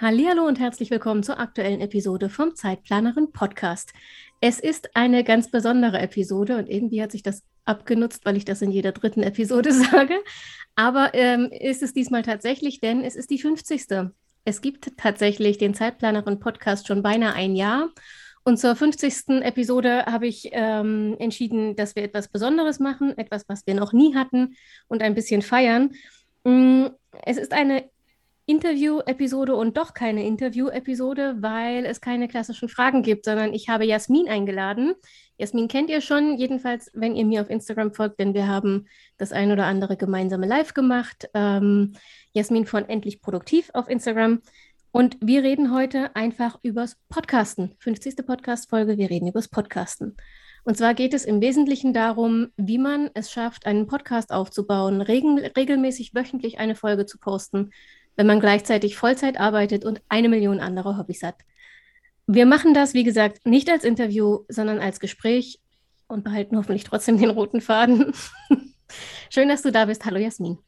Hallo und herzlich willkommen zur aktuellen Episode vom Zeitplanerin Podcast. Es ist eine ganz besondere Episode und irgendwie hat sich das abgenutzt, weil ich das in jeder dritten Episode sage. Aber ähm, ist es diesmal tatsächlich, denn es ist die 50. Es gibt tatsächlich den Zeitplanerin Podcast schon beinahe ein Jahr. Und zur 50. Episode habe ich ähm, entschieden, dass wir etwas Besonderes machen, etwas, was wir noch nie hatten und ein bisschen feiern. Mm, es ist eine Interview-Episode und doch keine Interview-Episode, weil es keine klassischen Fragen gibt, sondern ich habe Jasmin eingeladen. Jasmin kennt ihr schon, jedenfalls, wenn ihr mir auf Instagram folgt, denn wir haben das ein oder andere gemeinsame Live gemacht. Ähm, Jasmin von Endlich Produktiv auf Instagram. Und wir reden heute einfach übers Podcasten. 50. Podcast-Folge, wir reden übers Podcasten. Und zwar geht es im Wesentlichen darum, wie man es schafft, einen Podcast aufzubauen, regel regelmäßig wöchentlich eine Folge zu posten wenn man gleichzeitig Vollzeit arbeitet und eine Million andere Hobbys hat. Wir machen das, wie gesagt, nicht als Interview, sondern als Gespräch und behalten hoffentlich trotzdem den roten Faden. Schön, dass du da bist. Hallo Jasmin.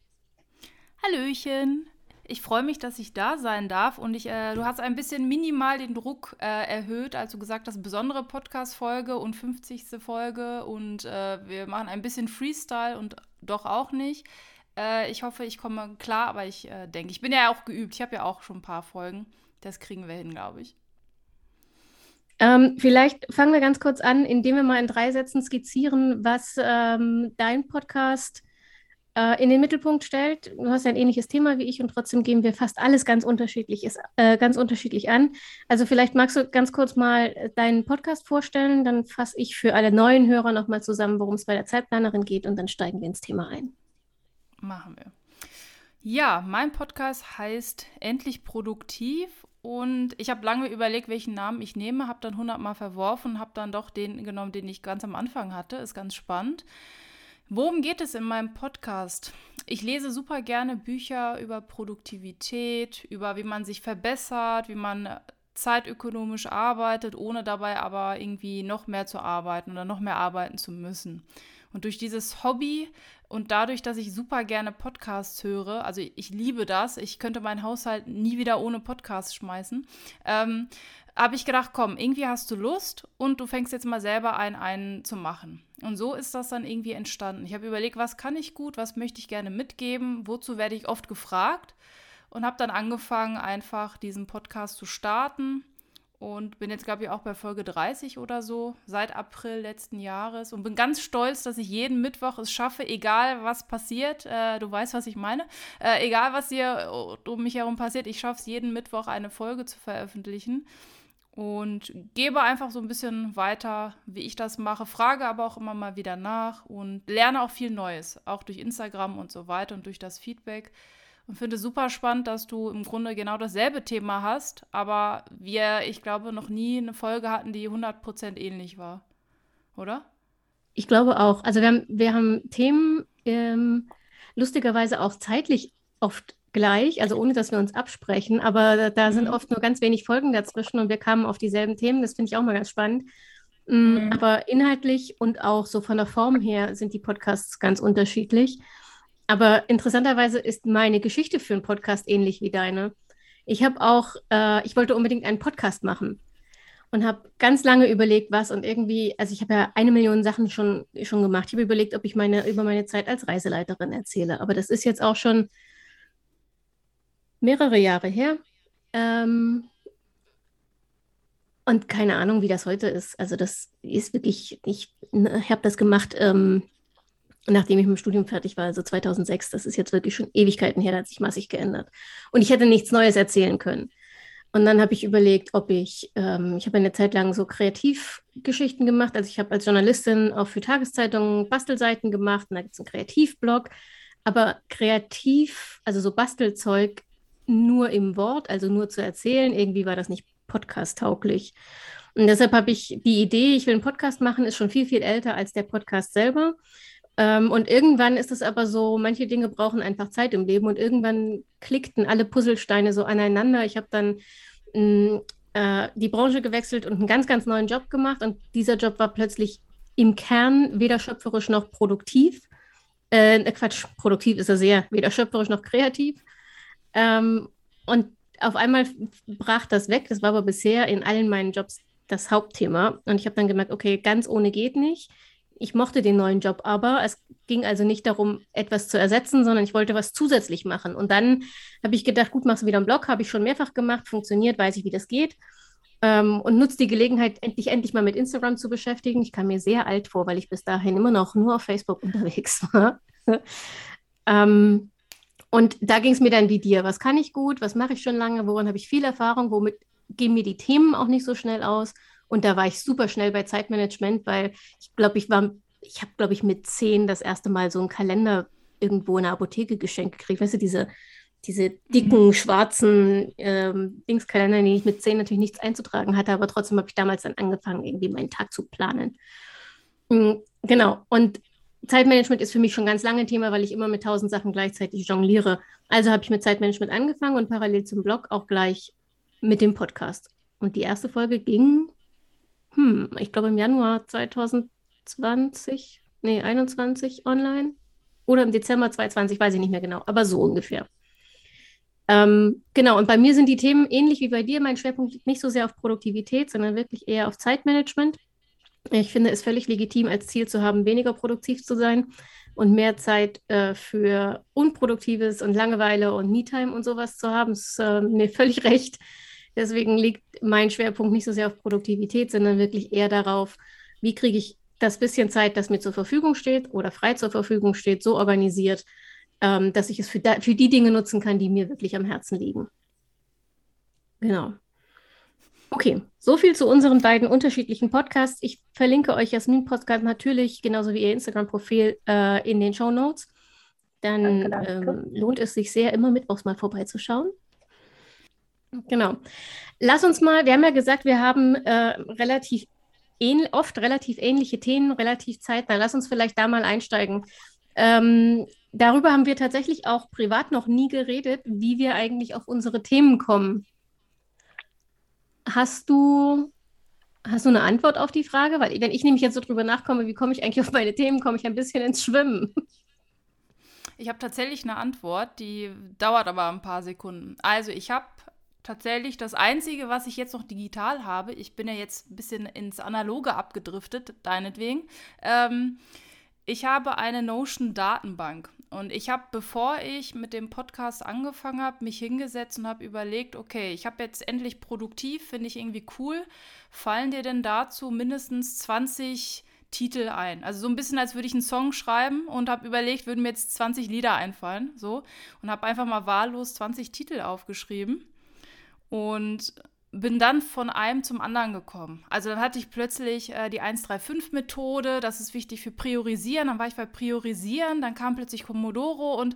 Hallöchen. Ich freue mich, dass ich da sein darf und ich, äh, du hast ein bisschen minimal den Druck äh, erhöht, als du gesagt hast, besondere Podcast-Folge und 50. Folge und äh, wir machen ein bisschen Freestyle und doch auch nicht. Äh, ich hoffe, ich komme klar, aber ich äh, denke, ich bin ja auch geübt. Ich habe ja auch schon ein paar Folgen. Das kriegen wir hin, glaube ich. Ähm, vielleicht fangen wir ganz kurz an, indem wir mal in drei Sätzen skizzieren, was ähm, dein Podcast äh, in den Mittelpunkt stellt. Du hast ein ähnliches Thema wie ich und trotzdem gehen wir fast alles ganz unterschiedlich, ist, äh, ganz unterschiedlich an. Also vielleicht magst du ganz kurz mal deinen Podcast vorstellen, dann fasse ich für alle neuen Hörer nochmal zusammen, worum es bei der Zeitplanerin geht und dann steigen wir ins Thema ein. Machen wir. Ja, mein Podcast heißt Endlich Produktiv und ich habe lange überlegt, welchen Namen ich nehme, habe dann hundertmal verworfen, habe dann doch den genommen, den ich ganz am Anfang hatte. Ist ganz spannend. Worum geht es in meinem Podcast? Ich lese super gerne Bücher über Produktivität, über wie man sich verbessert, wie man zeitökonomisch arbeitet, ohne dabei aber irgendwie noch mehr zu arbeiten oder noch mehr arbeiten zu müssen. Und durch dieses Hobby und dadurch, dass ich super gerne Podcasts höre, also ich liebe das, ich könnte meinen Haushalt nie wieder ohne Podcasts schmeißen, ähm, habe ich gedacht, komm, irgendwie hast du Lust und du fängst jetzt mal selber ein, einen zu machen. Und so ist das dann irgendwie entstanden. Ich habe überlegt, was kann ich gut, was möchte ich gerne mitgeben, wozu werde ich oft gefragt und habe dann angefangen, einfach diesen Podcast zu starten und bin jetzt, glaube ich, auch bei Folge 30 oder so, seit April letzten Jahres. Und bin ganz stolz, dass ich jeden Mittwoch es schaffe, egal was passiert, äh, du weißt, was ich meine, äh, egal was hier um mich herum passiert, ich schaffe es jeden Mittwoch eine Folge zu veröffentlichen. Und gebe einfach so ein bisschen weiter, wie ich das mache, frage aber auch immer mal wieder nach und lerne auch viel Neues, auch durch Instagram und so weiter und durch das Feedback und finde es super spannend, dass du im Grunde genau dasselbe Thema hast, aber wir, ich glaube, noch nie eine Folge hatten, die 100% ähnlich war. Oder? Ich glaube auch. Also wir haben, wir haben Themen ähm, lustigerweise auch zeitlich oft gleich, also ohne dass wir uns absprechen, aber da sind mhm. oft nur ganz wenig Folgen dazwischen und wir kamen auf dieselben Themen. Das finde ich auch mal ganz spannend. Mm, mhm. Aber inhaltlich und auch so von der Form her sind die Podcasts ganz unterschiedlich. Aber interessanterweise ist meine Geschichte für einen Podcast ähnlich wie deine. Ich habe auch, äh, ich wollte unbedingt einen Podcast machen und habe ganz lange überlegt, was und irgendwie, also ich habe ja eine Million Sachen schon, schon gemacht. Ich habe überlegt, ob ich meine, über meine Zeit als Reiseleiterin erzähle. Aber das ist jetzt auch schon mehrere Jahre her. Ähm, und keine Ahnung, wie das heute ist. Also das ist wirklich, ich, ich habe das gemacht ähm, nachdem ich mit dem Studium fertig war, also 2006, das ist jetzt wirklich schon Ewigkeiten her, da hat sich massig geändert. Und ich hätte nichts Neues erzählen können. Und dann habe ich überlegt, ob ich, ähm, ich habe eine Zeit lang so Kreativgeschichten gemacht. Also ich habe als Journalistin auch für Tageszeitungen Bastelseiten gemacht und da gibt es einen Kreativblog. Aber kreativ, also so Bastelzeug nur im Wort, also nur zu erzählen, irgendwie war das nicht podcast-tauglich. Und deshalb habe ich die Idee, ich will einen Podcast machen, ist schon viel, viel älter als der Podcast selber. Ähm, und irgendwann ist es aber so, manche Dinge brauchen einfach Zeit im Leben und irgendwann klickten alle Puzzlesteine so aneinander. Ich habe dann mm, äh, die Branche gewechselt und einen ganz, ganz neuen Job gemacht und dieser Job war plötzlich im Kern weder schöpferisch noch produktiv. Äh, äh Quatsch, produktiv ist er sehr, weder schöpferisch noch kreativ. Ähm, und auf einmal brach das weg. Das war aber bisher in allen meinen Jobs das Hauptthema. Und ich habe dann gemerkt, okay, ganz ohne geht nicht. Ich mochte den neuen Job aber. Es ging also nicht darum, etwas zu ersetzen, sondern ich wollte was zusätzlich machen. Und dann habe ich gedacht, gut, machst du wieder einen Blog, habe ich schon mehrfach gemacht, funktioniert, weiß ich, wie das geht. Ähm, und nutze die Gelegenheit, endlich, endlich mal mit Instagram zu beschäftigen. Ich kam mir sehr alt vor, weil ich bis dahin immer noch nur auf Facebook unterwegs war. ähm, und da ging es mir dann wie dir. Was kann ich gut? Was mache ich schon lange? Woran habe ich viel Erfahrung? Womit gehen mir die Themen auch nicht so schnell aus? Und da war ich super schnell bei Zeitmanagement, weil ich glaube, ich war, ich habe, glaube ich, mit zehn das erste Mal so einen Kalender irgendwo in der Apotheke geschenkt gekriegt. Weißt du, diese, diese dicken, mhm. schwarzen ähm, Dingskalender, in denen ich mit zehn natürlich nichts einzutragen hatte, aber trotzdem habe ich damals dann angefangen, irgendwie meinen Tag zu planen. Mhm, genau. Und Zeitmanagement ist für mich schon ganz lange ein Thema, weil ich immer mit tausend Sachen gleichzeitig jongliere. Also habe ich mit Zeitmanagement angefangen und parallel zum Blog auch gleich mit dem Podcast. Und die erste Folge ging hm, ich glaube im Januar 2020, nee, 21 online oder im Dezember 2020, weiß ich nicht mehr genau, aber so ungefähr. Ähm, genau, und bei mir sind die Themen ähnlich wie bei dir. Mein Schwerpunkt liegt nicht so sehr auf Produktivität, sondern wirklich eher auf Zeitmanagement. Ich finde es völlig legitim, als Ziel zu haben, weniger produktiv zu sein und mehr Zeit äh, für Unproduktives und Langeweile und Me-Time und sowas zu haben. Das ist äh, mir völlig recht. Deswegen liegt mein Schwerpunkt nicht so sehr auf Produktivität, sondern wirklich eher darauf, wie kriege ich das bisschen Zeit, das mir zur Verfügung steht oder frei zur Verfügung steht, so organisiert, ähm, dass ich es für, da, für die Dinge nutzen kann, die mir wirklich am Herzen liegen. Genau. Okay, so viel zu unseren beiden unterschiedlichen Podcasts. Ich verlinke euch Jasmin Podcast natürlich, genauso wie ihr Instagram-Profil, äh, in den Show Notes. Dann danke, danke. Ähm, lohnt es sich sehr, immer mittwochs mal vorbeizuschauen. Genau. Lass uns mal, wir haben ja gesagt, wir haben äh, relativ oft relativ ähnliche Themen, relativ zeitnah. Lass uns vielleicht da mal einsteigen. Ähm, darüber haben wir tatsächlich auch privat noch nie geredet, wie wir eigentlich auf unsere Themen kommen. Hast du, hast du eine Antwort auf die Frage? Weil wenn ich nämlich jetzt so drüber nachkomme, wie komme ich eigentlich auf meine Themen, komme ich ein bisschen ins Schwimmen. Ich habe tatsächlich eine Antwort, die dauert aber ein paar Sekunden. Also ich habe tatsächlich das Einzige, was ich jetzt noch digital habe, ich bin ja jetzt ein bisschen ins Analoge abgedriftet, deinetwegen, ähm, ich habe eine Notion-Datenbank. Und ich habe, bevor ich mit dem Podcast angefangen habe, mich hingesetzt und habe überlegt, okay, ich habe jetzt endlich produktiv, finde ich irgendwie cool. Fallen dir denn dazu mindestens 20 Titel ein? Also so ein bisschen, als würde ich einen Song schreiben und habe überlegt, würden mir jetzt 20 Lieder einfallen, so. Und habe einfach mal wahllos 20 Titel aufgeschrieben und bin dann von einem zum anderen gekommen. Also dann hatte ich plötzlich äh, die 135-Methode, das ist wichtig für Priorisieren. Dann war ich bei Priorisieren, dann kam plötzlich Pomodoro und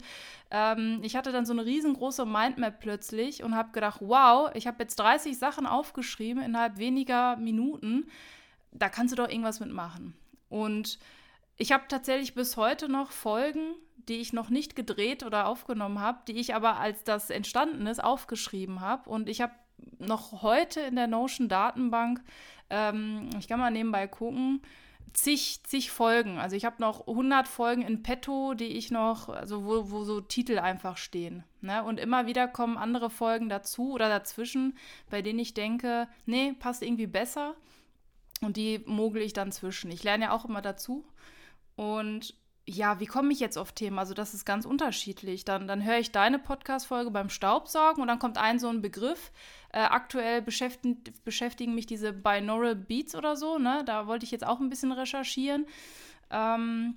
ähm, ich hatte dann so eine riesengroße Mindmap plötzlich und habe gedacht, wow, ich habe jetzt 30 Sachen aufgeschrieben innerhalb weniger Minuten. Da kannst du doch irgendwas mitmachen. Und ich habe tatsächlich bis heute noch Folgen, die ich noch nicht gedreht oder aufgenommen habe, die ich aber, als das entstanden ist, aufgeschrieben habe. Und ich habe noch heute in der Notion-Datenbank, ähm, ich kann mal nebenbei gucken, zig, zig Folgen. Also ich habe noch 100 Folgen in petto, die ich noch, also wo, wo so Titel einfach stehen. Ne? Und immer wieder kommen andere Folgen dazu oder dazwischen, bei denen ich denke, nee, passt irgendwie besser. Und die mogel ich dann zwischen. Ich lerne ja auch immer dazu. Und ja, wie komme ich jetzt auf Themen? Also das ist ganz unterschiedlich. Dann, dann höre ich deine Podcast-Folge beim Staubsaugen und dann kommt ein so ein Begriff. Äh, aktuell beschäftigen, beschäftigen mich diese Binaural Beats oder so. Ne? Da wollte ich jetzt auch ein bisschen recherchieren. Ähm,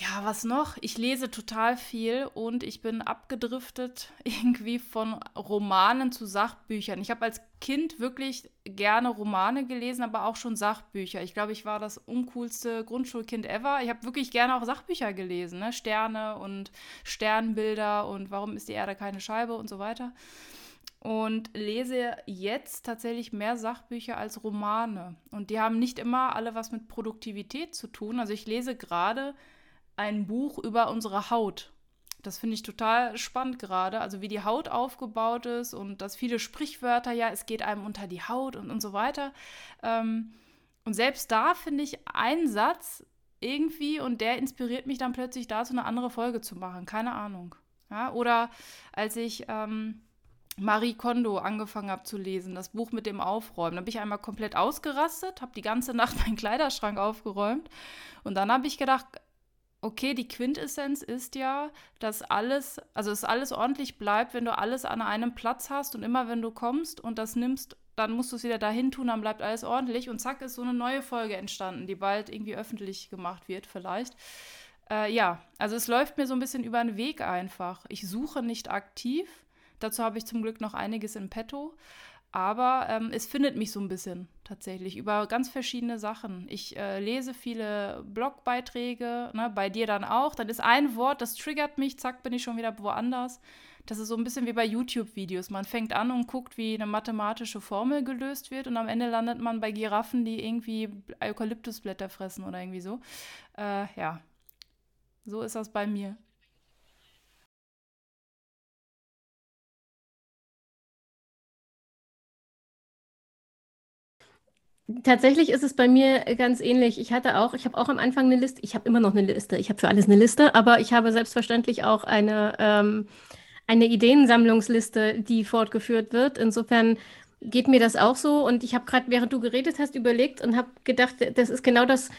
ja, was noch? Ich lese total viel und ich bin abgedriftet irgendwie von Romanen zu Sachbüchern. Ich habe als Kind wirklich gerne Romane gelesen, aber auch schon Sachbücher. Ich glaube, ich war das uncoolste Grundschulkind ever. Ich habe wirklich gerne auch Sachbücher gelesen, ne? Sterne und Sternbilder und warum ist die Erde keine Scheibe und so weiter. und lese jetzt tatsächlich mehr Sachbücher als Romane. Und die haben nicht immer alle was mit Produktivität zu tun. Also ich lese gerade ein Buch über unsere Haut. Das finde ich total spannend gerade. Also wie die Haut aufgebaut ist und dass viele Sprichwörter, ja, es geht einem unter die Haut und, und so weiter. Ähm, und selbst da finde ich einen Satz irgendwie und der inspiriert mich dann plötzlich dazu, eine andere Folge zu machen. Keine Ahnung. Ja, oder als ich ähm, Marie Kondo angefangen habe zu lesen, das Buch mit dem Aufräumen. Da bin ich einmal komplett ausgerastet, habe die ganze Nacht meinen Kleiderschrank aufgeräumt und dann habe ich gedacht, okay, die Quintessenz ist ja, dass alles, also dass alles ordentlich bleibt, wenn du alles an einem Platz hast und immer wenn du kommst und das nimmst, dann musst du es wieder dahin tun, dann bleibt alles ordentlich und zack ist so eine neue Folge entstanden, die bald irgendwie öffentlich gemacht wird vielleicht. Äh, ja, also es läuft mir so ein bisschen über den Weg einfach. Ich suche nicht aktiv, Dazu habe ich zum Glück noch einiges im Petto. Aber ähm, es findet mich so ein bisschen tatsächlich über ganz verschiedene Sachen. Ich äh, lese viele Blogbeiträge, ne, bei dir dann auch. Dann ist ein Wort, das triggert mich, zack, bin ich schon wieder woanders. Das ist so ein bisschen wie bei YouTube-Videos. Man fängt an und guckt, wie eine mathematische Formel gelöst wird und am Ende landet man bei Giraffen, die irgendwie Eukalyptusblätter fressen oder irgendwie so. Äh, ja, so ist das bei mir. Tatsächlich ist es bei mir ganz ähnlich. Ich hatte auch, ich habe auch am Anfang eine Liste. Ich habe immer noch eine Liste. Ich habe für alles eine Liste, aber ich habe selbstverständlich auch eine, ähm, eine Ideensammlungsliste, die fortgeführt wird. Insofern geht mir das auch so. Und ich habe gerade, während du geredet hast, überlegt und habe gedacht, das ist genau das,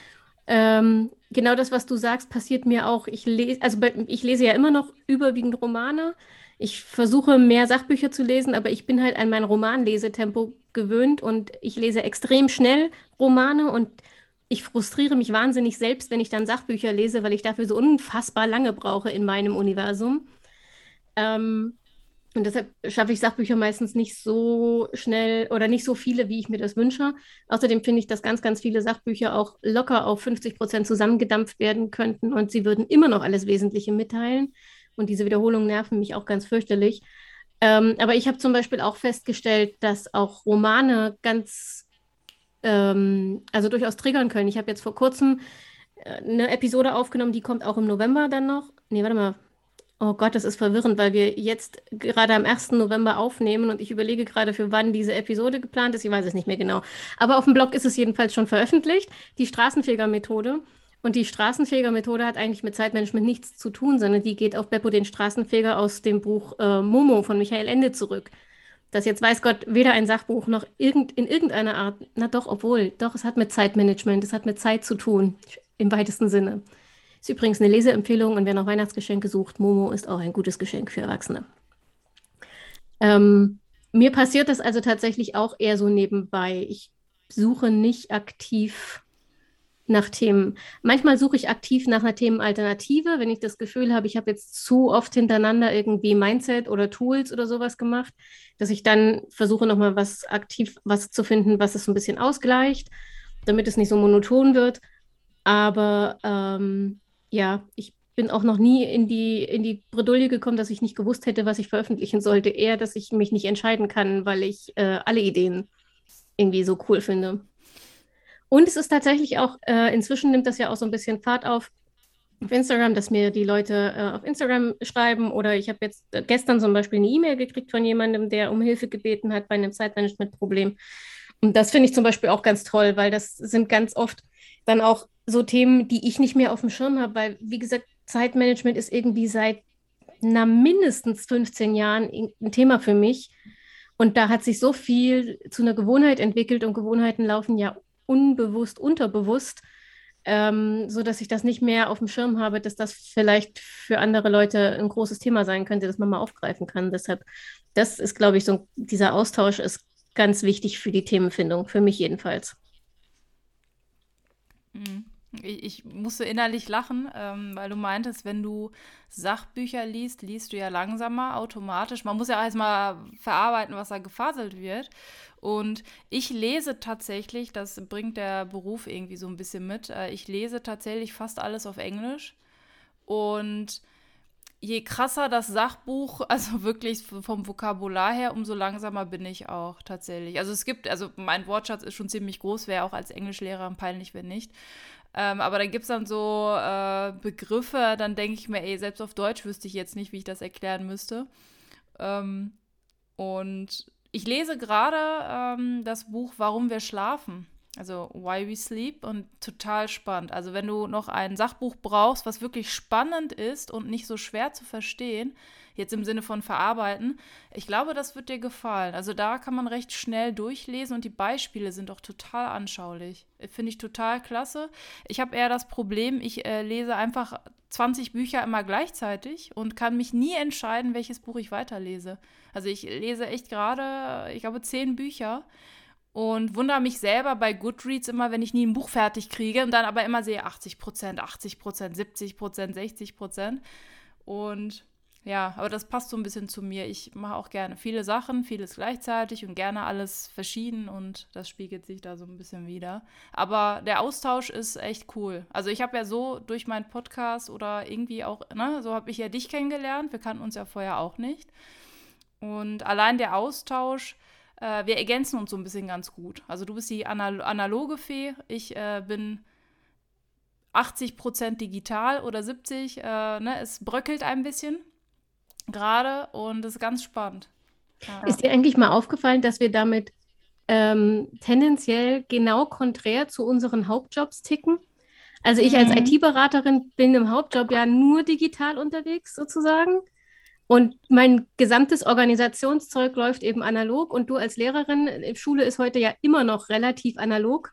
ähm, genau das, was du sagst, passiert mir auch. Ich lese, also ich lese ja immer noch überwiegend Romane. Ich versuche mehr Sachbücher zu lesen, aber ich bin halt an mein Romanlesetempo gewöhnt und ich lese extrem schnell Romane und ich frustriere mich wahnsinnig selbst, wenn ich dann Sachbücher lese, weil ich dafür so unfassbar lange brauche in meinem Universum. Ähm, und deshalb schaffe ich Sachbücher meistens nicht so schnell oder nicht so viele, wie ich mir das wünsche. Außerdem finde ich, dass ganz, ganz viele Sachbücher auch locker auf 50 Prozent zusammengedampft werden könnten und sie würden immer noch alles Wesentliche mitteilen. Und diese Wiederholungen nerven mich auch ganz fürchterlich. Ähm, aber ich habe zum Beispiel auch festgestellt, dass auch Romane ganz, ähm, also durchaus triggern können. Ich habe jetzt vor kurzem äh, eine Episode aufgenommen, die kommt auch im November dann noch. Nee, warte mal. Oh Gott, das ist verwirrend, weil wir jetzt gerade am 1. November aufnehmen und ich überlege gerade, für wann diese Episode geplant ist. Ich weiß es nicht mehr genau. Aber auf dem Blog ist es jedenfalls schon veröffentlicht, die Straßenfeger-Methode. Und die Straßenfeger-Methode hat eigentlich mit Zeitmanagement nichts zu tun, sondern die geht auf Beppo den Straßenfeger aus dem Buch äh, Momo von Michael Ende zurück. Das jetzt weiß Gott weder ein Sachbuch noch irgend, in irgendeiner Art, na doch, obwohl, doch, es hat mit Zeitmanagement, es hat mit Zeit zu tun, im weitesten Sinne. Ist übrigens eine Leseempfehlung und wer noch Weihnachtsgeschenke sucht, Momo ist auch ein gutes Geschenk für Erwachsene. Ähm, mir passiert das also tatsächlich auch eher so nebenbei. Ich suche nicht aktiv nach Themen. Manchmal suche ich aktiv nach einer Themenalternative, wenn ich das Gefühl habe, ich habe jetzt zu oft hintereinander irgendwie Mindset oder Tools oder sowas gemacht, dass ich dann versuche nochmal was aktiv, was zu finden, was es so ein bisschen ausgleicht, damit es nicht so monoton wird. Aber ähm, ja, ich bin auch noch nie in die, in die Bredouille gekommen, dass ich nicht gewusst hätte, was ich veröffentlichen sollte. Eher, dass ich mich nicht entscheiden kann, weil ich äh, alle Ideen irgendwie so cool finde. Und es ist tatsächlich auch, äh, inzwischen nimmt das ja auch so ein bisschen Fahrt auf auf Instagram, dass mir die Leute äh, auf Instagram schreiben oder ich habe jetzt äh, gestern zum Beispiel eine E-Mail gekriegt von jemandem, der um Hilfe gebeten hat bei einem Zeitmanagement-Problem. Und das finde ich zum Beispiel auch ganz toll, weil das sind ganz oft dann auch so Themen, die ich nicht mehr auf dem Schirm habe, weil, wie gesagt, Zeitmanagement ist irgendwie seit na, mindestens 15 Jahren ein Thema für mich. Und da hat sich so viel zu einer Gewohnheit entwickelt und Gewohnheiten laufen ja unbewusst, unterbewusst, ähm, so dass ich das nicht mehr auf dem Schirm habe, dass das vielleicht für andere Leute ein großes Thema sein könnte, das man mal aufgreifen kann. Deshalb, das ist, glaube ich, so dieser Austausch ist ganz wichtig für die Themenfindung, für mich jedenfalls. Mhm. Ich, ich musste innerlich lachen, ähm, weil du meintest, wenn du Sachbücher liest, liest du ja langsamer, automatisch. Man muss ja erstmal verarbeiten, was da gefaselt wird. Und ich lese tatsächlich, das bringt der Beruf irgendwie so ein bisschen mit, äh, ich lese tatsächlich fast alles auf Englisch. Und je krasser das Sachbuch, also wirklich vom Vokabular her, umso langsamer bin ich auch tatsächlich. Also es gibt, also mein Wortschatz ist schon ziemlich groß, wäre auch als Englischlehrer peinlich, wenn nicht. Ähm, aber da gibt es dann so äh, Begriffe, dann denke ich mir, ey, selbst auf Deutsch wüsste ich jetzt nicht, wie ich das erklären müsste. Ähm, und ich lese gerade ähm, das Buch Warum wir schlafen also Why We Sleep und total spannend. Also wenn du noch ein Sachbuch brauchst, was wirklich spannend ist und nicht so schwer zu verstehen, jetzt im Sinne von verarbeiten, ich glaube, das wird dir gefallen. Also da kann man recht schnell durchlesen und die Beispiele sind auch total anschaulich. Finde ich total klasse. Ich habe eher das Problem, ich äh, lese einfach 20 Bücher immer gleichzeitig und kann mich nie entscheiden, welches Buch ich weiterlese. Also ich lese echt gerade, ich glaube, zehn Bücher und wundere mich selber bei Goodreads immer, wenn ich nie ein Buch fertig kriege und dann aber immer sehe 80 Prozent, 80 Prozent, 70 Prozent, 60 Prozent. Und ja, aber das passt so ein bisschen zu mir. Ich mache auch gerne viele Sachen, vieles gleichzeitig und gerne alles verschieden und das spiegelt sich da so ein bisschen wieder. Aber der Austausch ist echt cool. Also ich habe ja so durch meinen Podcast oder irgendwie auch, ne, so habe ich ja dich kennengelernt. Wir kannten uns ja vorher auch nicht. Und allein der Austausch, äh, wir ergänzen uns so ein bisschen ganz gut. Also du bist die Anal analoge Fee, ich äh, bin 80% digital oder 70. Äh, ne? Es bröckelt ein bisschen gerade und es ist ganz spannend. Ja. Ist dir eigentlich mal aufgefallen, dass wir damit ähm, tendenziell genau konträr zu unseren Hauptjobs ticken? Also ich als mhm. IT-Beraterin bin im Hauptjob ja nur digital unterwegs sozusagen. Und mein gesamtes Organisationszeug läuft eben analog und du als Lehrerin, äh, Schule ist heute ja immer noch relativ analog.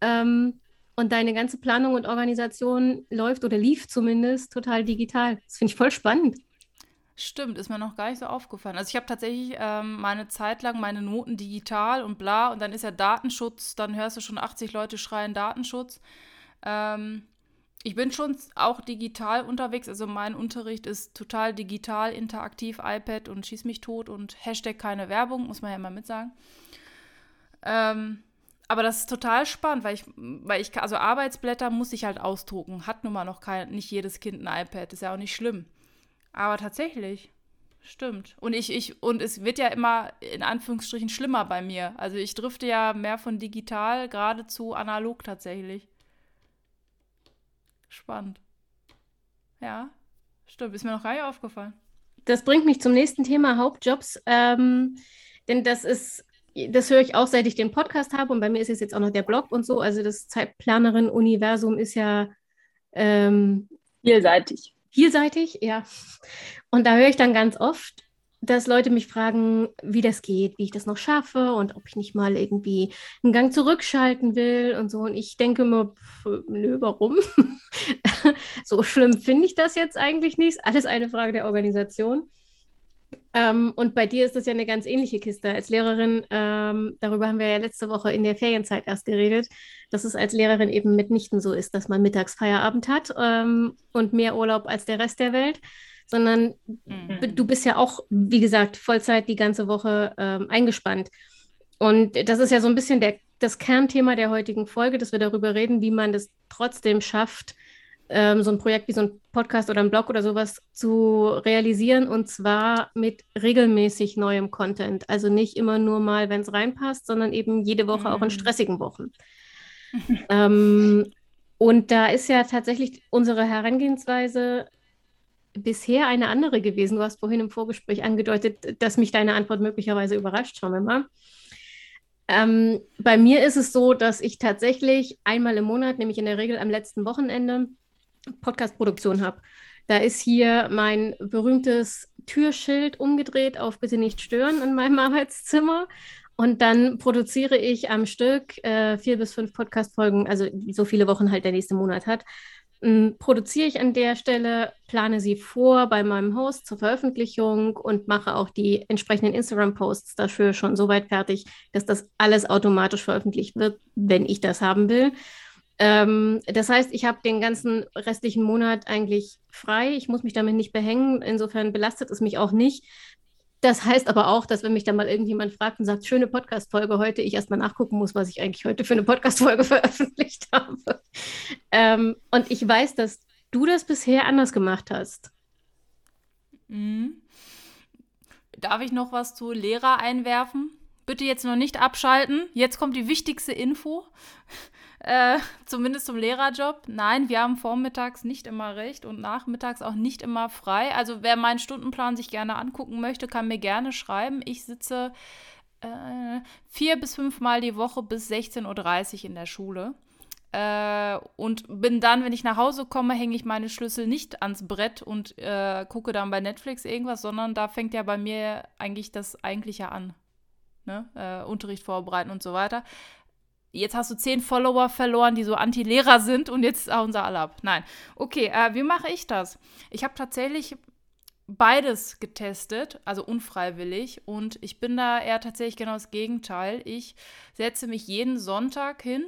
Ähm, und deine ganze Planung und Organisation läuft oder lief zumindest total digital. Das finde ich voll spannend. Stimmt, ist mir noch gar nicht so aufgefallen. Also ich habe tatsächlich ähm, meine Zeit lang meine Noten digital und bla und dann ist ja Datenschutz, dann hörst du schon 80 Leute schreien Datenschutz. Ähm, ich bin schon auch digital unterwegs. Also mein Unterricht ist total digital, interaktiv, iPad und schieß mich tot und Hashtag keine Werbung, muss man ja immer mitsagen. Ähm, aber das ist total spannend, weil ich, weil ich, also Arbeitsblätter muss ich halt ausdrucken. Hat nun mal noch kein, nicht jedes Kind ein iPad, ist ja auch nicht schlimm. Aber tatsächlich, stimmt. Und ich, ich, und es wird ja immer in Anführungsstrichen schlimmer bei mir. Also ich drifte ja mehr von digital gerade zu analog tatsächlich. Spannend. Ja, stimmt. Ist mir noch gar nicht aufgefallen. Das bringt mich zum nächsten Thema Hauptjobs. Ähm, denn das ist, das höre ich auch, seit ich den Podcast habe. Und bei mir ist es jetzt auch noch der Blog und so. Also das Zeitplanerin-Universum ist ja ähm, vielseitig. Vielseitig, ja. Und da höre ich dann ganz oft, dass Leute mich fragen, wie das geht, wie ich das noch schaffe und ob ich nicht mal irgendwie einen Gang zurückschalten will und so. Und ich denke mir, pff, nö, warum? so schlimm finde ich das jetzt eigentlich nicht. Alles eine Frage der Organisation. Ähm, und bei dir ist das ja eine ganz ähnliche Kiste. Als Lehrerin, ähm, darüber haben wir ja letzte Woche in der Ferienzeit erst geredet, dass es als Lehrerin eben mitnichten so ist, dass man mittags Feierabend hat ähm, und mehr Urlaub als der Rest der Welt sondern mhm. du bist ja auch, wie gesagt, Vollzeit die ganze Woche ähm, eingespannt. Und das ist ja so ein bisschen der, das Kernthema der heutigen Folge, dass wir darüber reden, wie man das trotzdem schafft, ähm, so ein Projekt wie so ein Podcast oder ein Blog oder sowas zu realisieren und zwar mit regelmäßig neuem Content. Also nicht immer nur mal, wenn es reinpasst, sondern eben jede Woche mhm. auch in mhm. stressigen Wochen. ähm, und da ist ja tatsächlich unsere Herangehensweise bisher eine andere gewesen. Du hast vorhin im Vorgespräch angedeutet, dass mich deine Antwort möglicherweise überrascht. Schauen wir mal. Ähm, bei mir ist es so, dass ich tatsächlich einmal im Monat, nämlich in der Regel am letzten Wochenende, Podcast-Produktion habe. Da ist hier mein berühmtes Türschild umgedreht auf Bitte nicht stören in meinem Arbeitszimmer. Und dann produziere ich am Stück äh, vier bis fünf Podcast-Folgen, also so viele Wochen halt der nächste Monat hat produziere ich an der Stelle, plane sie vor bei meinem Host zur Veröffentlichung und mache auch die entsprechenden Instagram-Posts dafür schon so weit fertig, dass das alles automatisch veröffentlicht wird, wenn ich das haben will. Ähm, das heißt, ich habe den ganzen restlichen Monat eigentlich frei. Ich muss mich damit nicht behängen. Insofern belastet es mich auch nicht. Das heißt aber auch, dass wenn mich dann mal irgendjemand fragt und sagt, schöne Podcast-Folge heute, ich erstmal nachgucken muss, was ich eigentlich heute für eine Podcast-Folge veröffentlicht habe. Ähm, und ich weiß, dass du das bisher anders gemacht hast. Mhm. Darf ich noch was zu Lehrer einwerfen? Bitte jetzt noch nicht abschalten. Jetzt kommt die wichtigste Info. Äh, zumindest zum Lehrerjob. Nein, wir haben vormittags nicht immer recht und nachmittags auch nicht immer frei. Also wer meinen Stundenplan sich gerne angucken möchte, kann mir gerne schreiben. Ich sitze äh, vier bis fünf Mal die Woche bis 16.30 Uhr in der Schule. Äh, und bin dann, wenn ich nach Hause komme, hänge ich meine Schlüssel nicht ans Brett und äh, gucke dann bei Netflix irgendwas, sondern da fängt ja bei mir eigentlich das Eigentliche an. Ne? Äh, Unterricht vorbereiten und so weiter. Jetzt hast du zehn Follower verloren, die so Anti-Lehrer sind und jetzt hauen sie alle ab. Nein. Okay, äh, wie mache ich das? Ich habe tatsächlich beides getestet, also unfreiwillig. Und ich bin da eher tatsächlich genau das Gegenteil. Ich setze mich jeden Sonntag hin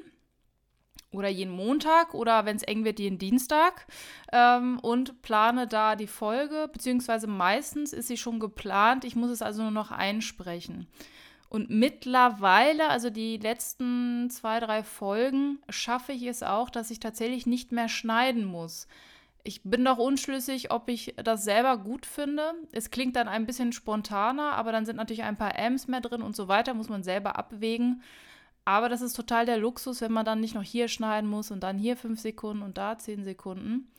oder jeden Montag oder wenn es eng wird, jeden Dienstag ähm, und plane da die Folge, beziehungsweise meistens ist sie schon geplant. Ich muss es also nur noch einsprechen. Und mittlerweile, also die letzten zwei, drei Folgen, schaffe ich es auch, dass ich tatsächlich nicht mehr schneiden muss. Ich bin doch unschlüssig, ob ich das selber gut finde. Es klingt dann ein bisschen spontaner, aber dann sind natürlich ein paar Ms mehr drin und so weiter, muss man selber abwägen. Aber das ist total der Luxus, wenn man dann nicht noch hier schneiden muss und dann hier fünf Sekunden und da zehn Sekunden.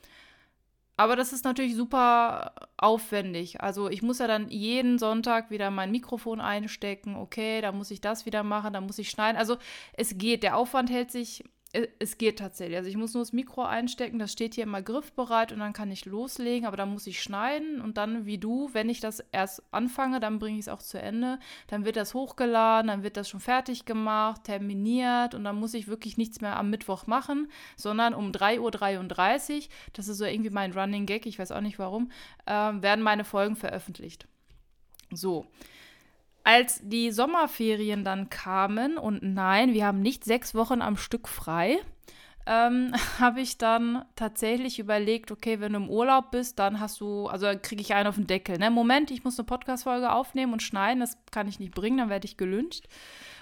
Aber das ist natürlich super aufwendig. Also ich muss ja dann jeden Sonntag wieder mein Mikrofon einstecken. Okay, da muss ich das wieder machen, da muss ich schneiden. Also es geht. Der Aufwand hält sich es geht tatsächlich. Also ich muss nur das Mikro einstecken, das steht hier immer griffbereit und dann kann ich loslegen, aber dann muss ich schneiden und dann wie du, wenn ich das erst anfange, dann bringe ich es auch zu Ende. Dann wird das hochgeladen, dann wird das schon fertig gemacht, terminiert und dann muss ich wirklich nichts mehr am Mittwoch machen, sondern um 3.33 Uhr, das ist so irgendwie mein Running Gag, ich weiß auch nicht warum, äh, werden meine Folgen veröffentlicht. So. Als die Sommerferien dann kamen, und nein, wir haben nicht sechs Wochen am Stück frei, ähm, habe ich dann tatsächlich überlegt, okay, wenn du im Urlaub bist, dann hast du, also kriege ich einen auf den Deckel. Ne? Moment, ich muss eine Podcast-Folge aufnehmen und schneiden, das kann ich nicht bringen, dann werde ich gelünscht.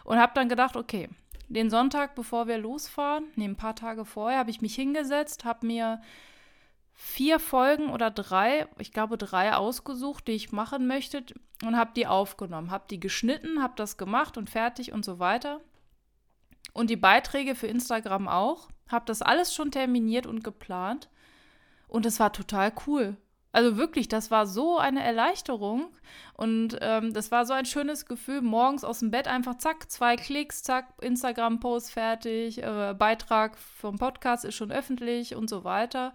Und habe dann gedacht, okay, den Sonntag, bevor wir losfahren, ne, ein paar Tage vorher, habe ich mich hingesetzt, habe mir vier Folgen oder drei, ich glaube drei ausgesucht, die ich machen möchte und habe die aufgenommen, habe die geschnitten, habe das gemacht und fertig und so weiter. Und die Beiträge für Instagram auch, habe das alles schon terminiert und geplant und es war total cool. Also wirklich, das war so eine Erleichterung und ähm, das war so ein schönes Gefühl, morgens aus dem Bett einfach zack, zwei Klicks, zack, Instagram-Post fertig, äh, Beitrag vom Podcast ist schon öffentlich und so weiter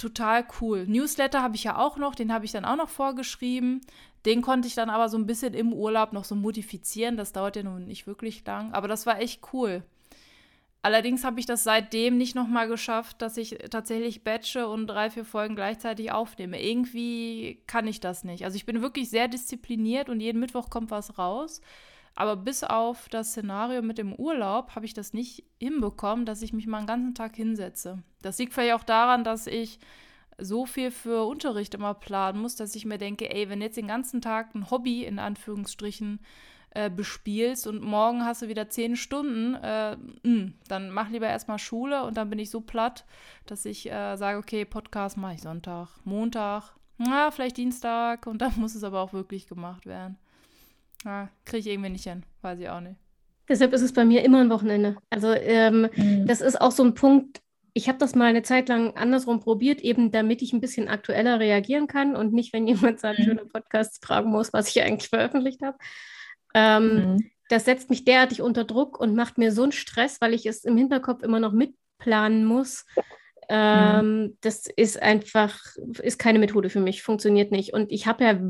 total cool. Newsletter habe ich ja auch noch, den habe ich dann auch noch vorgeschrieben. Den konnte ich dann aber so ein bisschen im Urlaub noch so modifizieren. Das dauert ja nun nicht wirklich lang, aber das war echt cool. Allerdings habe ich das seitdem nicht nochmal geschafft, dass ich tatsächlich batche und drei, vier Folgen gleichzeitig aufnehme. Irgendwie kann ich das nicht. Also ich bin wirklich sehr diszipliniert und jeden Mittwoch kommt was raus. Aber bis auf das Szenario mit dem Urlaub habe ich das nicht hinbekommen, dass ich mich mal einen ganzen Tag hinsetze. Das liegt vielleicht auch daran, dass ich so viel für Unterricht immer planen muss, dass ich mir denke, ey, wenn jetzt den ganzen Tag ein Hobby in Anführungsstrichen äh, bespielst und morgen hast du wieder zehn Stunden, äh, mh, hm, dann mach lieber erstmal Schule und dann bin ich so platt, dass ich äh, sage, okay, Podcast mache ich Sonntag, Montag, na, vielleicht Dienstag und dann muss es aber auch wirklich gemacht werden. Ja, kriege ich irgendwie nicht hin, weiß ich auch nicht. Deshalb ist es bei mir immer ein Wochenende. Also ähm, mhm. das ist auch so ein Punkt, ich habe das mal eine Zeit lang andersrum probiert, eben damit ich ein bisschen aktueller reagieren kann und nicht, wenn jemand sagt, mhm. schöne Podcasts fragen muss, was ich eigentlich veröffentlicht habe. Ähm, mhm. Das setzt mich derartig unter Druck und macht mir so einen Stress, weil ich es im Hinterkopf immer noch mitplanen muss. Ähm, mhm. Das ist einfach, ist keine Methode für mich, funktioniert nicht. Und ich habe ja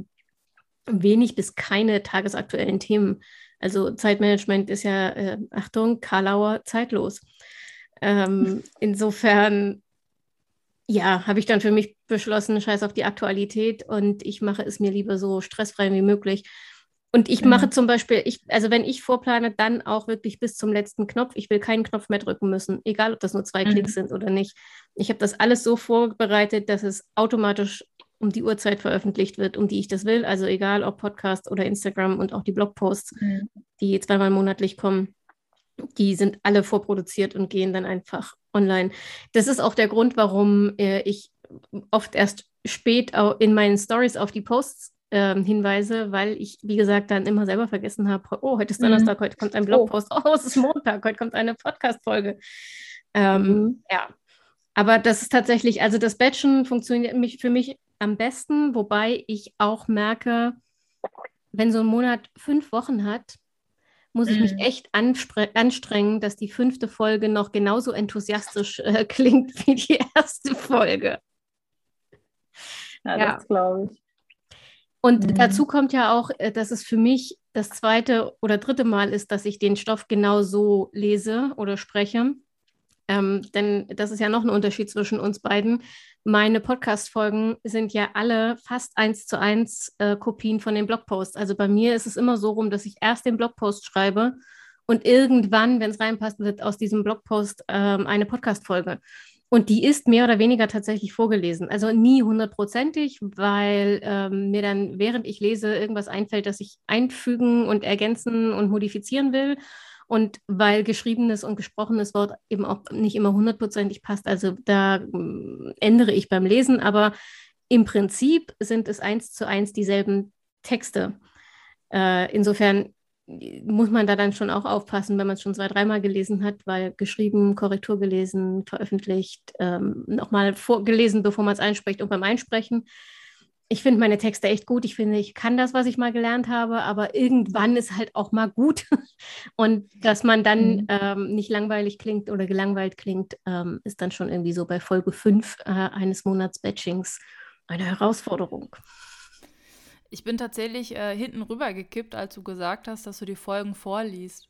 wenig bis keine tagesaktuellen Themen. Also Zeitmanagement ist ja, äh, Achtung, Karlauer zeitlos. Ähm, insofern, ja, habe ich dann für mich beschlossen, scheiß auf die Aktualität und ich mache es mir lieber so stressfrei wie möglich. Und ich mache mhm. zum Beispiel, ich, also wenn ich vorplane, dann auch wirklich bis zum letzten Knopf. Ich will keinen Knopf mehr drücken müssen, egal ob das nur zwei mhm. Klicks sind oder nicht. Ich habe das alles so vorbereitet, dass es automatisch um die Uhrzeit veröffentlicht wird, um die ich das will. Also egal ob Podcast oder Instagram und auch die Blogposts, mhm. die zweimal monatlich kommen, die sind alle vorproduziert und gehen dann einfach online. Das ist auch der Grund, warum äh, ich oft erst spät in meinen Stories auf die Posts ähm, Hinweise, weil ich, wie gesagt, dann immer selber vergessen habe, oh, heute ist Donnerstag, mhm. heute kommt ein Blogpost, oh. oh, es ist Montag, heute kommt eine Podcast-Folge. Ähm, mhm. Ja, aber das ist tatsächlich, also das Batchen funktioniert mich, für mich am besten, wobei ich auch merke, wenn so ein Monat fünf Wochen hat, muss ich mich mhm. echt anstrengen, dass die fünfte Folge noch genauso enthusiastisch äh, klingt wie die erste Folge. Ja, ja. das glaube ich. Und mhm. dazu kommt ja auch, äh, dass es für mich das zweite oder dritte Mal ist, dass ich den Stoff genau so lese oder spreche. Ähm, denn das ist ja noch ein Unterschied zwischen uns beiden. Meine Podcast-Folgen sind ja alle fast eins zu eins äh, Kopien von den Blogposts. Also bei mir ist es immer so rum, dass ich erst den Blogpost schreibe und irgendwann, wenn es reinpasst, wird aus diesem Blogpost ähm, eine Podcast-Folge. Und die ist mehr oder weniger tatsächlich vorgelesen. Also nie hundertprozentig, weil ähm, mir dann, während ich lese, irgendwas einfällt, das ich einfügen und ergänzen und modifizieren will. Und weil geschriebenes und gesprochenes Wort eben auch nicht immer hundertprozentig passt. Also da äh, ändere ich beim Lesen, aber im Prinzip sind es eins zu eins dieselben Texte. Äh, insofern muss man da dann schon auch aufpassen, wenn man es schon zwei, dreimal gelesen hat, weil geschrieben, Korrektur gelesen, veröffentlicht, ähm, nochmal vorgelesen, bevor man es einspricht und beim Einsprechen. Ich finde meine Texte echt gut. Ich finde, ich kann das, was ich mal gelernt habe, aber irgendwann ist halt auch mal gut. Und dass man dann mhm. ähm, nicht langweilig klingt oder gelangweilt klingt, ähm, ist dann schon irgendwie so bei Folge 5 äh, eines Monats Batchings eine Herausforderung. Ich bin tatsächlich äh, hinten rüber gekippt, als du gesagt hast, dass du die Folgen vorliest.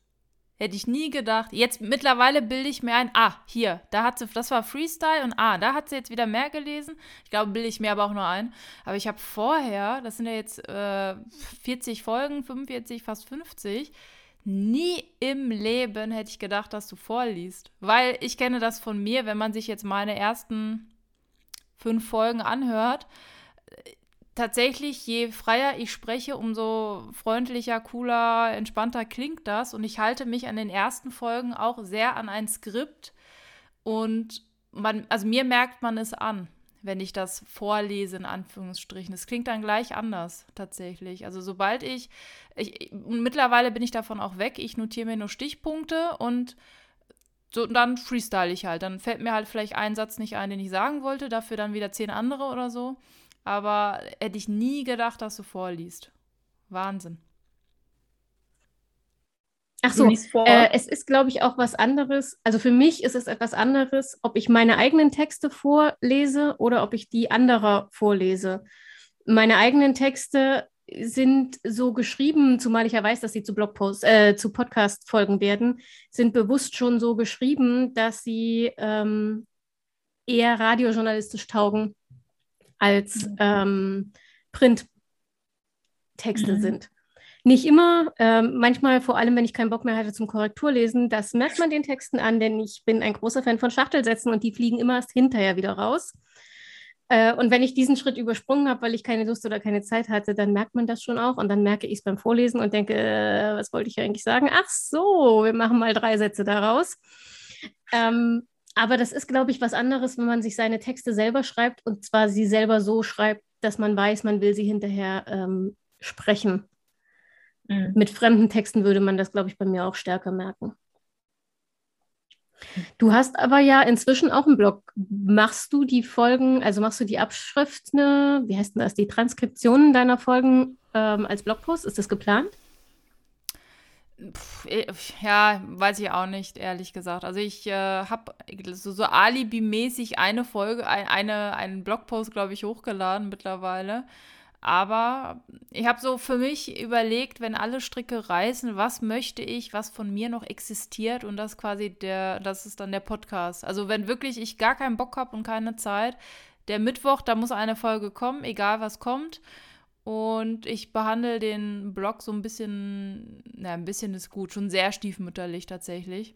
Hätte ich nie gedacht. Jetzt mittlerweile bilde ich mir ein, ah, hier, da hat sie, das war Freestyle und ah, da hat sie jetzt wieder mehr gelesen. Ich glaube, bilde ich mir aber auch nur ein. Aber ich habe vorher, das sind ja jetzt äh, 40 Folgen, 45, fast 50, nie im Leben hätte ich gedacht, dass du vorliest. Weil ich kenne das von mir, wenn man sich jetzt meine ersten fünf Folgen anhört tatsächlich, je freier ich spreche, umso freundlicher, cooler, entspannter klingt das. Und ich halte mich an den ersten Folgen auch sehr an ein Skript. Und man, also mir merkt man es an, wenn ich das vorlese, in Anführungsstrichen. Es klingt dann gleich anders, tatsächlich. Also sobald ich, ich mittlerweile bin ich davon auch weg, ich notiere mir nur Stichpunkte und so, dann freestyle ich halt. Dann fällt mir halt vielleicht ein Satz nicht ein, den ich sagen wollte, dafür dann wieder zehn andere oder so aber hätte ich nie gedacht, dass du vorliest. Wahnsinn. Ach so, äh, es ist, glaube ich, auch was anderes. Also für mich ist es etwas anderes, ob ich meine eigenen Texte vorlese oder ob ich die anderer vorlese. Meine eigenen Texte sind so geschrieben, zumal ich ja weiß, dass sie zu Blogposts, äh, zu Podcast-Folgen werden, sind bewusst schon so geschrieben, dass sie ähm, eher radiojournalistisch taugen als mhm. ähm, Printtexte mhm. sind. Nicht immer, ähm, manchmal vor allem, wenn ich keinen Bock mehr hatte zum Korrekturlesen, das merkt man den Texten an, denn ich bin ein großer Fan von Schachtelsätzen und die fliegen immer erst hinterher wieder raus. Äh, und wenn ich diesen Schritt übersprungen habe, weil ich keine Lust oder keine Zeit hatte, dann merkt man das schon auch und dann merke ich es beim Vorlesen und denke, äh, was wollte ich eigentlich sagen? Ach so, wir machen mal drei Sätze daraus. Ähm, aber das ist, glaube ich, was anderes, wenn man sich seine Texte selber schreibt und zwar sie selber so schreibt, dass man weiß, man will sie hinterher ähm, sprechen. Mhm. Mit fremden Texten würde man das, glaube ich, bei mir auch stärker merken. Du hast aber ja inzwischen auch einen Blog. Machst du die Folgen, also machst du die Abschrift, ne, wie heißt denn das, die Transkriptionen deiner Folgen ähm, als Blogpost? Ist das geplant? Pff, eh, ja, weiß ich auch nicht, ehrlich gesagt. Also ich äh, habe so, so Alibi-mäßig eine Folge, ein, eine, einen Blogpost, glaube ich, hochgeladen mittlerweile. Aber ich habe so für mich überlegt, wenn alle Stricke reißen, was möchte ich, was von mir noch existiert und das quasi der, das ist dann der Podcast. Also wenn wirklich ich gar keinen Bock habe und keine Zeit, der Mittwoch, da muss eine Folge kommen, egal was kommt. Und ich behandle den Blog so ein bisschen, na, ein bisschen ist gut, schon sehr stiefmütterlich tatsächlich.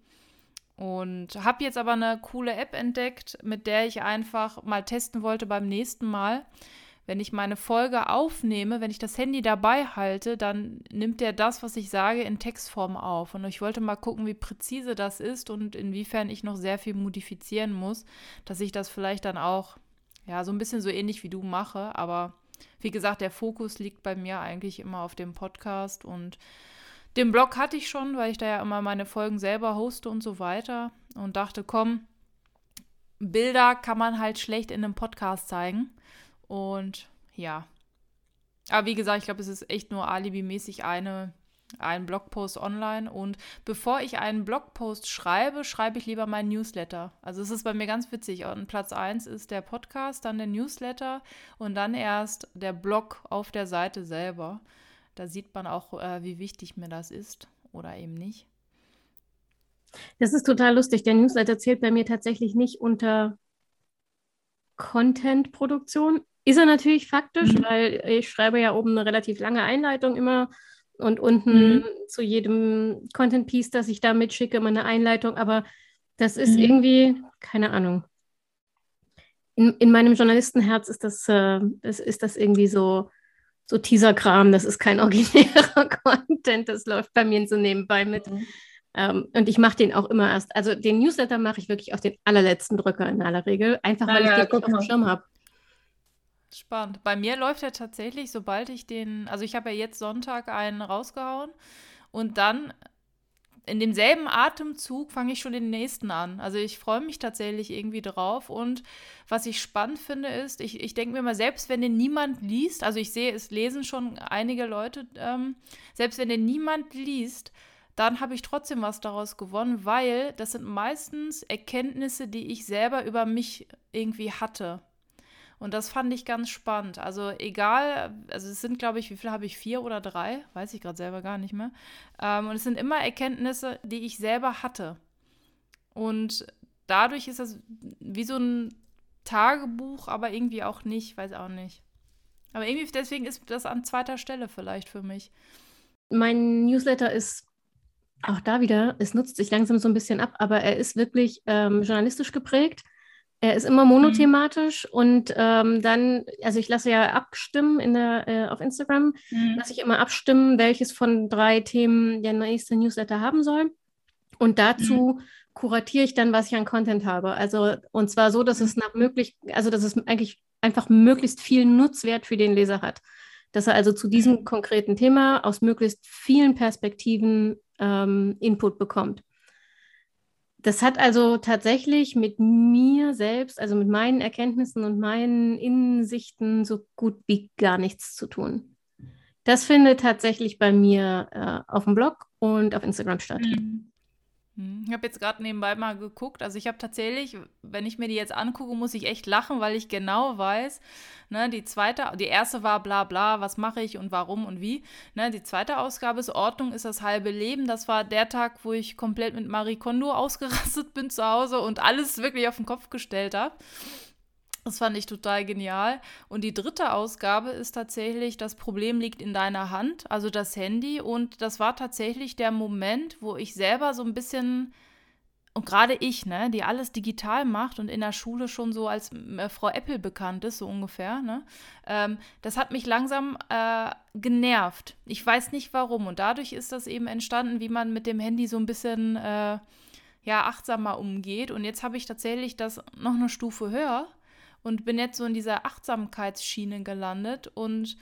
Und habe jetzt aber eine coole App entdeckt, mit der ich einfach mal testen wollte beim nächsten Mal. Wenn ich meine Folge aufnehme, wenn ich das Handy dabei halte, dann nimmt er das, was ich sage, in Textform auf. Und ich wollte mal gucken, wie präzise das ist und inwiefern ich noch sehr viel modifizieren muss, dass ich das vielleicht dann auch ja, so ein bisschen so ähnlich wie du mache. Aber wie gesagt, der Fokus liegt bei mir eigentlich immer auf dem Podcast und den Blog hatte ich schon, weil ich da ja immer meine Folgen selber hoste und so weiter und dachte, komm, Bilder kann man halt schlecht in einem Podcast zeigen. Und ja. Aber wie gesagt, ich glaube, es ist echt nur alibimäßig eine, ein Blogpost online. Und bevor ich einen Blogpost schreibe, schreibe ich lieber meinen Newsletter. Also es ist bei mir ganz witzig. Und Platz 1 ist der Podcast, dann der Newsletter und dann erst der Blog auf der Seite selber. Da sieht man auch, äh, wie wichtig mir das ist oder eben nicht. Das ist total lustig. Der Newsletter zählt bei mir tatsächlich nicht unter Content-Produktion. Ist er natürlich faktisch, mhm. weil ich schreibe ja oben eine relativ lange Einleitung immer und unten mhm. zu jedem Content-Piece, das ich da mitschicke, immer eine Einleitung. Aber das ist mhm. irgendwie, keine Ahnung. In, in meinem Journalistenherz ist das, äh, ist, ist das irgendwie so so Teaser-Kram, das ist kein originärer Content, das läuft bei mir so nebenbei mit. Mhm. Ähm, und ich mache den auch immer erst, also den Newsletter mache ich wirklich auf den allerletzten Drücker in aller Regel, einfach weil ja, ich den auf dem Schirm habe. Spannend. Bei mir läuft er tatsächlich, sobald ich den, also ich habe ja jetzt Sonntag einen rausgehauen und dann in demselben Atemzug fange ich schon den nächsten an. Also ich freue mich tatsächlich irgendwie drauf. Und was ich spannend finde, ist, ich, ich denke mir mal, selbst wenn den niemand liest, also ich sehe, es lesen schon einige Leute, ähm, selbst wenn den niemand liest, dann habe ich trotzdem was daraus gewonnen, weil das sind meistens Erkenntnisse, die ich selber über mich irgendwie hatte. Und das fand ich ganz spannend. Also egal, also es sind, glaube ich, wie viele habe ich? Vier oder drei? Weiß ich gerade selber gar nicht mehr. Ähm, und es sind immer Erkenntnisse, die ich selber hatte. Und dadurch ist das wie so ein Tagebuch, aber irgendwie auch nicht, weiß auch nicht. Aber irgendwie deswegen ist das an zweiter Stelle vielleicht für mich. Mein Newsletter ist auch da wieder, es nutzt sich langsam so ein bisschen ab, aber er ist wirklich ähm, journalistisch geprägt. Er ist immer monothematisch mhm. und ähm, dann, also ich lasse ja abstimmen in der, äh, auf Instagram, mhm. lasse ich immer abstimmen, welches von drei Themen der nächste Newsletter haben soll. Und dazu mhm. kuratiere ich dann, was ich an Content habe. Also und zwar so, dass es mhm. nach möglich, also dass es eigentlich einfach möglichst viel Nutzwert für den Leser hat. Dass er also zu diesem mhm. konkreten Thema aus möglichst vielen Perspektiven ähm, Input bekommt. Das hat also tatsächlich mit mir selbst, also mit meinen Erkenntnissen und meinen Innensichten so gut wie gar nichts zu tun. Das findet tatsächlich bei mir äh, auf dem Blog und auf Instagram statt. Mhm. Hm, ich habe jetzt gerade nebenbei mal geguckt. Also ich habe tatsächlich, wenn ich mir die jetzt angucke, muss ich echt lachen, weil ich genau weiß, ne, die zweite, die erste war bla bla, was mache ich und warum und wie. Ne, die zweite Ausgabe ist Ordnung ist das halbe Leben. Das war der Tag, wo ich komplett mit Marie Kondo ausgerastet bin zu Hause und alles wirklich auf den Kopf gestellt habe. Das fand ich total genial. Und die dritte Ausgabe ist tatsächlich, das Problem liegt in deiner Hand, also das Handy. Und das war tatsächlich der Moment, wo ich selber so ein bisschen, und gerade ich, ne, die alles digital macht und in der Schule schon so als äh, Frau Apple bekannt ist, so ungefähr, ne, ähm, das hat mich langsam äh, genervt. Ich weiß nicht warum. Und dadurch ist das eben entstanden, wie man mit dem Handy so ein bisschen, äh, ja, achtsamer umgeht. Und jetzt habe ich tatsächlich das noch eine Stufe höher und bin jetzt so in dieser Achtsamkeitsschiene gelandet und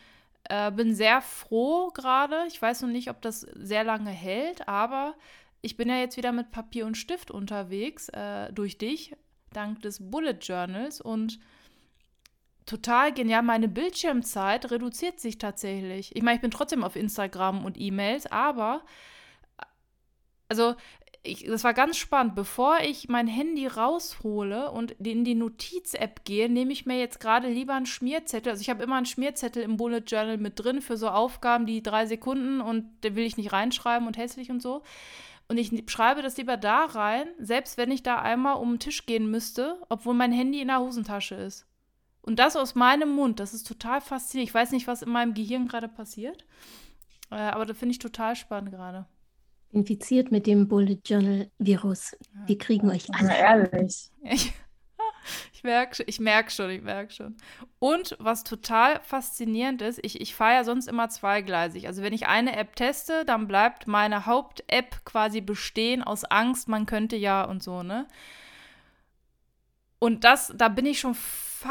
äh, bin sehr froh gerade. Ich weiß noch nicht, ob das sehr lange hält, aber ich bin ja jetzt wieder mit Papier und Stift unterwegs äh, durch dich, dank des Bullet Journals und total genial. Meine Bildschirmzeit reduziert sich tatsächlich. Ich meine, ich bin trotzdem auf Instagram und E-Mails, aber also ich, das war ganz spannend. Bevor ich mein Handy raushole und in die Notiz-App gehe, nehme ich mir jetzt gerade lieber einen Schmierzettel. Also ich habe immer einen Schmierzettel im Bullet Journal mit drin für so Aufgaben, die drei Sekunden und da will ich nicht reinschreiben und hässlich und so. Und ich schreibe das lieber da rein, selbst wenn ich da einmal um den Tisch gehen müsste, obwohl mein Handy in der Hosentasche ist. Und das aus meinem Mund, das ist total faszinierend. Ich weiß nicht, was in meinem Gehirn gerade passiert, äh, aber das finde ich total spannend gerade infiziert mit dem Bullet Journal Virus. Wir kriegen euch alle. ehrlich. Ich, ich merke ich merk schon, ich merke schon. Und was total faszinierend ist, ich, ich fahre ja sonst immer zweigleisig. Also wenn ich eine App teste, dann bleibt meine Haupt-App quasi bestehen aus Angst, man könnte ja und so, ne? Und das, da bin ich schon,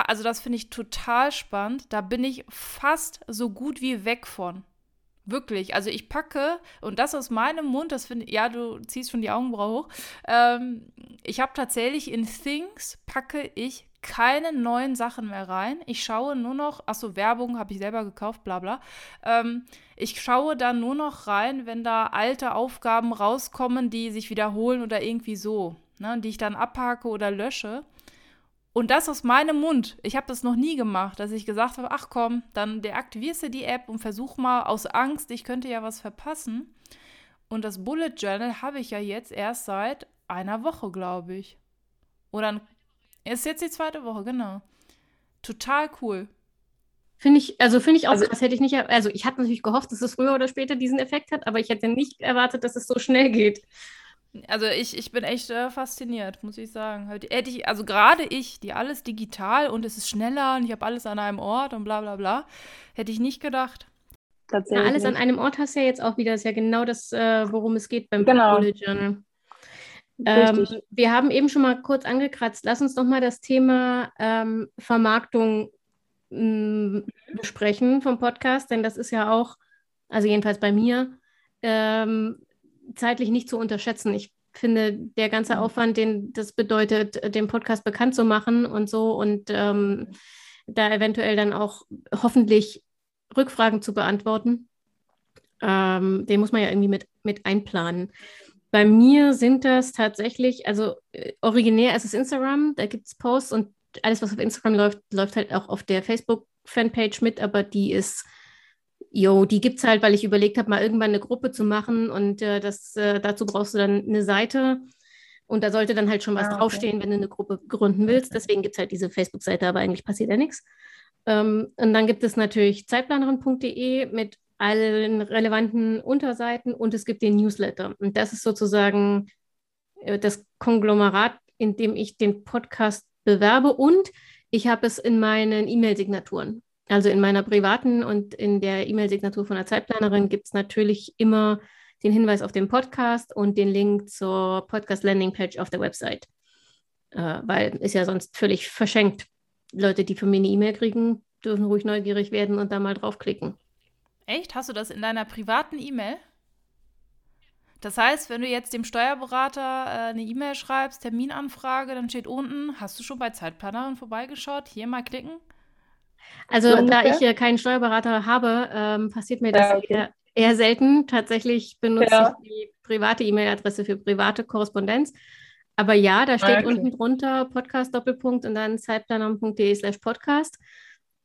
also das finde ich total spannend. Da bin ich fast so gut wie weg von. Wirklich. Also ich packe, und das aus meinem Mund, das finde ich, ja, du ziehst schon die Augenbraue hoch. Ähm, ich habe tatsächlich in Things packe ich keine neuen Sachen mehr rein. Ich schaue nur noch, achso, Werbung habe ich selber gekauft, bla bla. Ähm, ich schaue dann nur noch rein, wenn da alte Aufgaben rauskommen, die sich wiederholen oder irgendwie so, ne, die ich dann abhake oder lösche. Und das aus meinem Mund. Ich habe das noch nie gemacht, dass ich gesagt habe, ach komm, dann deaktivierst du die App und versuch mal aus Angst, ich könnte ja was verpassen. Und das Bullet Journal habe ich ja jetzt erst seit einer Woche, glaube ich. Oder ist jetzt die zweite Woche, genau. Total cool. Finde ich, also finde ich auch also, krass, hätte ich nicht, also ich hatte natürlich gehofft, dass es früher oder später diesen Effekt hat, aber ich hätte nicht erwartet, dass es so schnell geht. Also ich, ich bin echt äh, fasziniert, muss ich sagen. Hätte ich, also gerade ich, die alles digital und es ist schneller und ich habe alles an einem Ort und bla bla bla, hätte ich nicht gedacht. Tatsächlich. Ja, alles an einem Ort hast du ja jetzt auch wieder, das ist ja genau das, äh, worum es geht beim genau. Bullet Journal. Ähm, wir haben eben schon mal kurz angekratzt. Lass uns doch mal das Thema ähm, Vermarktung mh, mm, besprechen vom Podcast, denn das ist ja auch, also jedenfalls bei mir, ähm, zeitlich nicht zu unterschätzen. Ich finde, der ganze mhm. Aufwand, den das bedeutet, den Podcast bekannt zu machen und so und ähm, da eventuell dann auch hoffentlich Rückfragen zu beantworten, ähm, den muss man ja irgendwie mit, mit einplanen. Bei mir sind das tatsächlich, also äh, originär ist es Instagram, da gibt es Posts und alles, was auf Instagram läuft, läuft halt auch auf der Facebook-Fanpage mit, aber die ist Jo, die gibt es halt, weil ich überlegt habe, mal irgendwann eine Gruppe zu machen und äh, das, äh, dazu brauchst du dann eine Seite und da sollte dann halt schon was ah, okay. draufstehen, wenn du eine Gruppe gründen willst. Deswegen gibt es halt diese Facebook-Seite, aber eigentlich passiert ja nichts. Ähm, und dann gibt es natürlich zeitplanerin.de mit allen relevanten Unterseiten und es gibt den Newsletter. Und das ist sozusagen äh, das Konglomerat, in dem ich den Podcast bewerbe und ich habe es in meinen E-Mail-Signaturen. Also in meiner privaten und in der E-Mail-Signatur von der Zeitplanerin gibt es natürlich immer den Hinweis auf den Podcast und den Link zur Podcast-Landing-Page auf der Website. Äh, weil ist ja sonst völlig verschenkt. Leute, die von mir eine E-Mail kriegen, dürfen ruhig neugierig werden und da mal draufklicken. Echt? Hast du das in deiner privaten E-Mail? Das heißt, wenn du jetzt dem Steuerberater äh, eine E-Mail schreibst, Terminanfrage, dann steht unten, hast du schon bei Zeitplanerin vorbeigeschaut? Hier mal klicken. Also so da ich äh, keinen Steuerberater habe, ähm, passiert mir das ja, okay. eher, eher, selten. Tatsächlich benutze ja. ich die private E-Mail-Adresse für private Korrespondenz. Aber ja, da steht ah, okay. unten drunter Podcast Doppelpunkt und dann zeitplaner.de slash Podcast.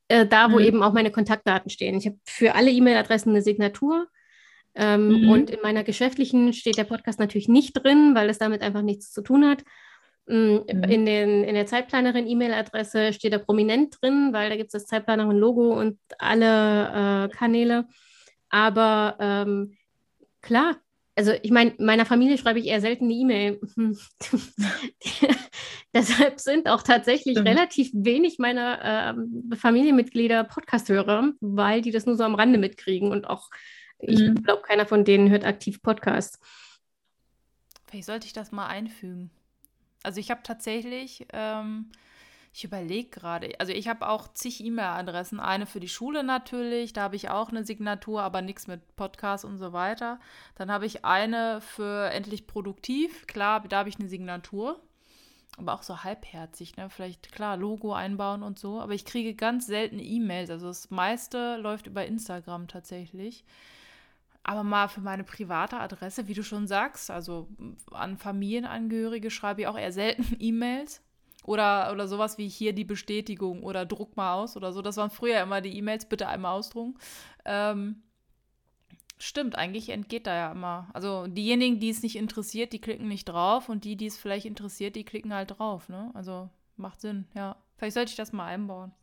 Äh, da, wo mhm. eben auch meine Kontaktdaten stehen. Ich habe für alle E-Mail-Adressen eine Signatur. Ähm, mhm. Und in meiner geschäftlichen steht der Podcast natürlich nicht drin, weil es damit einfach nichts zu tun hat. Mm, mhm. In, den, in der Zeitplanerin-E-Mail-Adresse steht er prominent drin, weil da gibt es das Zeitplanerin-Logo und alle äh, Kanäle. Aber ähm, klar, also ich meine, meiner Familie schreibe ich eher selten eine E-Mail. Deshalb sind auch tatsächlich mhm. relativ wenig meiner äh, Familienmitglieder Podcast-Hörer, weil die das nur so am Rande mitkriegen und auch, ich mhm. glaube, keiner von denen hört aktiv Podcasts. Vielleicht sollte ich das mal einfügen. Also ich habe tatsächlich, ähm, ich überlege gerade, also ich habe auch zig E-Mail-Adressen. Eine für die Schule natürlich, da habe ich auch eine Signatur, aber nichts mit Podcast und so weiter. Dann habe ich eine für endlich produktiv, klar, da habe ich eine Signatur. Aber auch so halbherzig, ne? Vielleicht, klar, Logo einbauen und so. Aber ich kriege ganz selten E-Mails. Also das meiste läuft über Instagram tatsächlich. Aber mal für meine private Adresse, wie du schon sagst, also an Familienangehörige schreibe ich auch eher selten E-Mails. Oder, oder sowas wie hier die Bestätigung oder druck mal aus oder so. Das waren früher immer die E-Mails, bitte einmal ausdrucken. Ähm, stimmt, eigentlich entgeht da ja immer. Also diejenigen, die es nicht interessiert, die klicken nicht drauf und die, die es vielleicht interessiert, die klicken halt drauf. Ne? Also macht Sinn, ja. Vielleicht sollte ich das mal einbauen.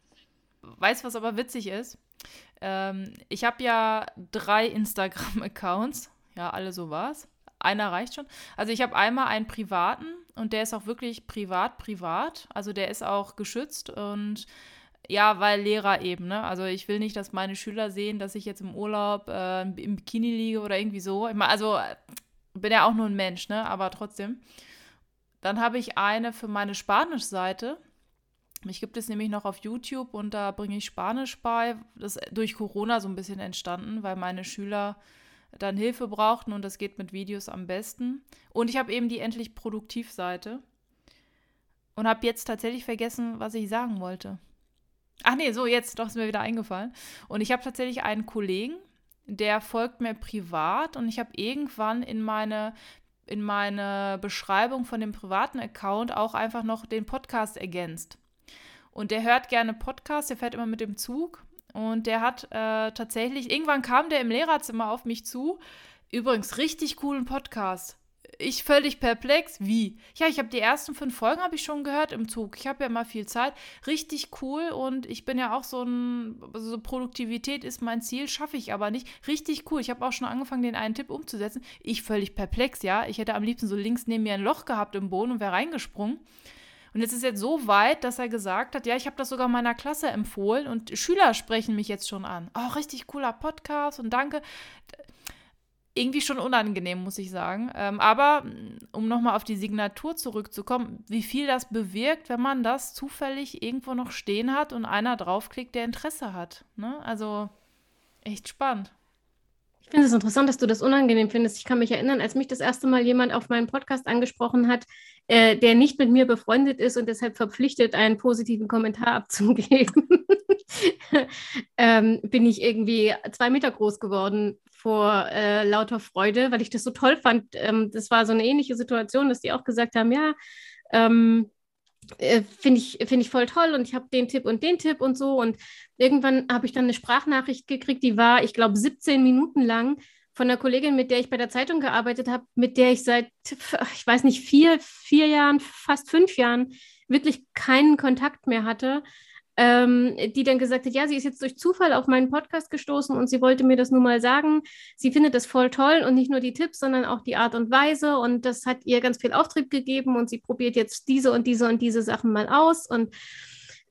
Weißt du, was aber witzig ist? Ähm, ich habe ja drei Instagram-Accounts. Ja, alle so war's. Einer reicht schon. Also ich habe einmal einen privaten und der ist auch wirklich privat, privat. Also der ist auch geschützt und ja, weil Lehrer eben, ne? Also ich will nicht, dass meine Schüler sehen, dass ich jetzt im Urlaub äh, im Bikini liege oder irgendwie so. Ich mein, also bin ja auch nur ein Mensch, ne? Aber trotzdem. Dann habe ich eine für meine Spanisch-Seite Mich gibt es nämlich noch auf YouTube und da bringe ich Spanisch bei. Das ist durch Corona so ein bisschen entstanden, weil meine Schüler dann Hilfe brauchten und das geht mit Videos am besten. Und ich habe eben die endlich Produktivseite und habe jetzt tatsächlich vergessen, was ich sagen wollte. Ach nee, so jetzt, doch ist mir wieder eingefallen. Und ich habe tatsächlich einen Kollegen, der folgt mir privat und ich habe irgendwann in meine in meine Beschreibung von dem privaten Account auch einfach noch den Podcast ergänzt. Und der hört gerne Podcasts, der fährt immer mit dem Zug und der hat äh, tatsächlich, irgendwann kam der im Lehrerzimmer auf mich zu. Übrigens, richtig coolen Podcast ich völlig perplex. Wie? Ja, ich habe die ersten fünf Folgen habe ich schon gehört im Zug. Ich habe ja immer viel Zeit. Richtig cool und ich bin ja auch so ein, also so Produktivität ist mein Ziel, schaffe ich aber nicht. Richtig cool. Ich habe auch schon angefangen, den einen Tipp umzusetzen. Ich völlig perplex, ja. Ich hätte am liebsten so links neben mir ein Loch gehabt im Boden und wäre reingesprungen. Und jetzt ist jetzt so weit, dass er gesagt hat, ja, ich habe das sogar meiner Klasse empfohlen und Schüler sprechen mich jetzt schon an. Oh, richtig cooler Podcast und danke irgendwie schon unangenehm, muss ich sagen. Ähm, aber mm, um nochmal auf die Signatur zurückzukommen, wie viel das bewirkt, wenn man das zufällig irgendwo noch stehen hat und einer draufklickt, der Interesse hat. Ne? Also echt spannend. Ich finde es interessant, dass du das unangenehm findest. Ich kann mich erinnern, als mich das erste Mal jemand auf meinen Podcast angesprochen hat, äh, der nicht mit mir befreundet ist und deshalb verpflichtet, einen positiven Kommentar abzugeben, ähm, bin ich irgendwie zwei Meter groß geworden vor äh, lauter Freude, weil ich das so toll fand. Ähm, das war so eine ähnliche Situation, dass die auch gesagt haben, ja, ähm, äh, finde ich, find ich voll toll und ich habe den Tipp und den Tipp und so. Und irgendwann habe ich dann eine Sprachnachricht gekriegt, die war, ich glaube, 17 Minuten lang von einer Kollegin, mit der ich bei der Zeitung gearbeitet habe, mit der ich seit, ich weiß nicht, vier, vier Jahren, fast fünf Jahren wirklich keinen Kontakt mehr hatte ähm, die dann gesagt hat, ja, sie ist jetzt durch Zufall auf meinen Podcast gestoßen und sie wollte mir das nur mal sagen. Sie findet das voll toll und nicht nur die Tipps, sondern auch die Art und Weise und das hat ihr ganz viel Auftrieb gegeben und sie probiert jetzt diese und diese und diese Sachen mal aus und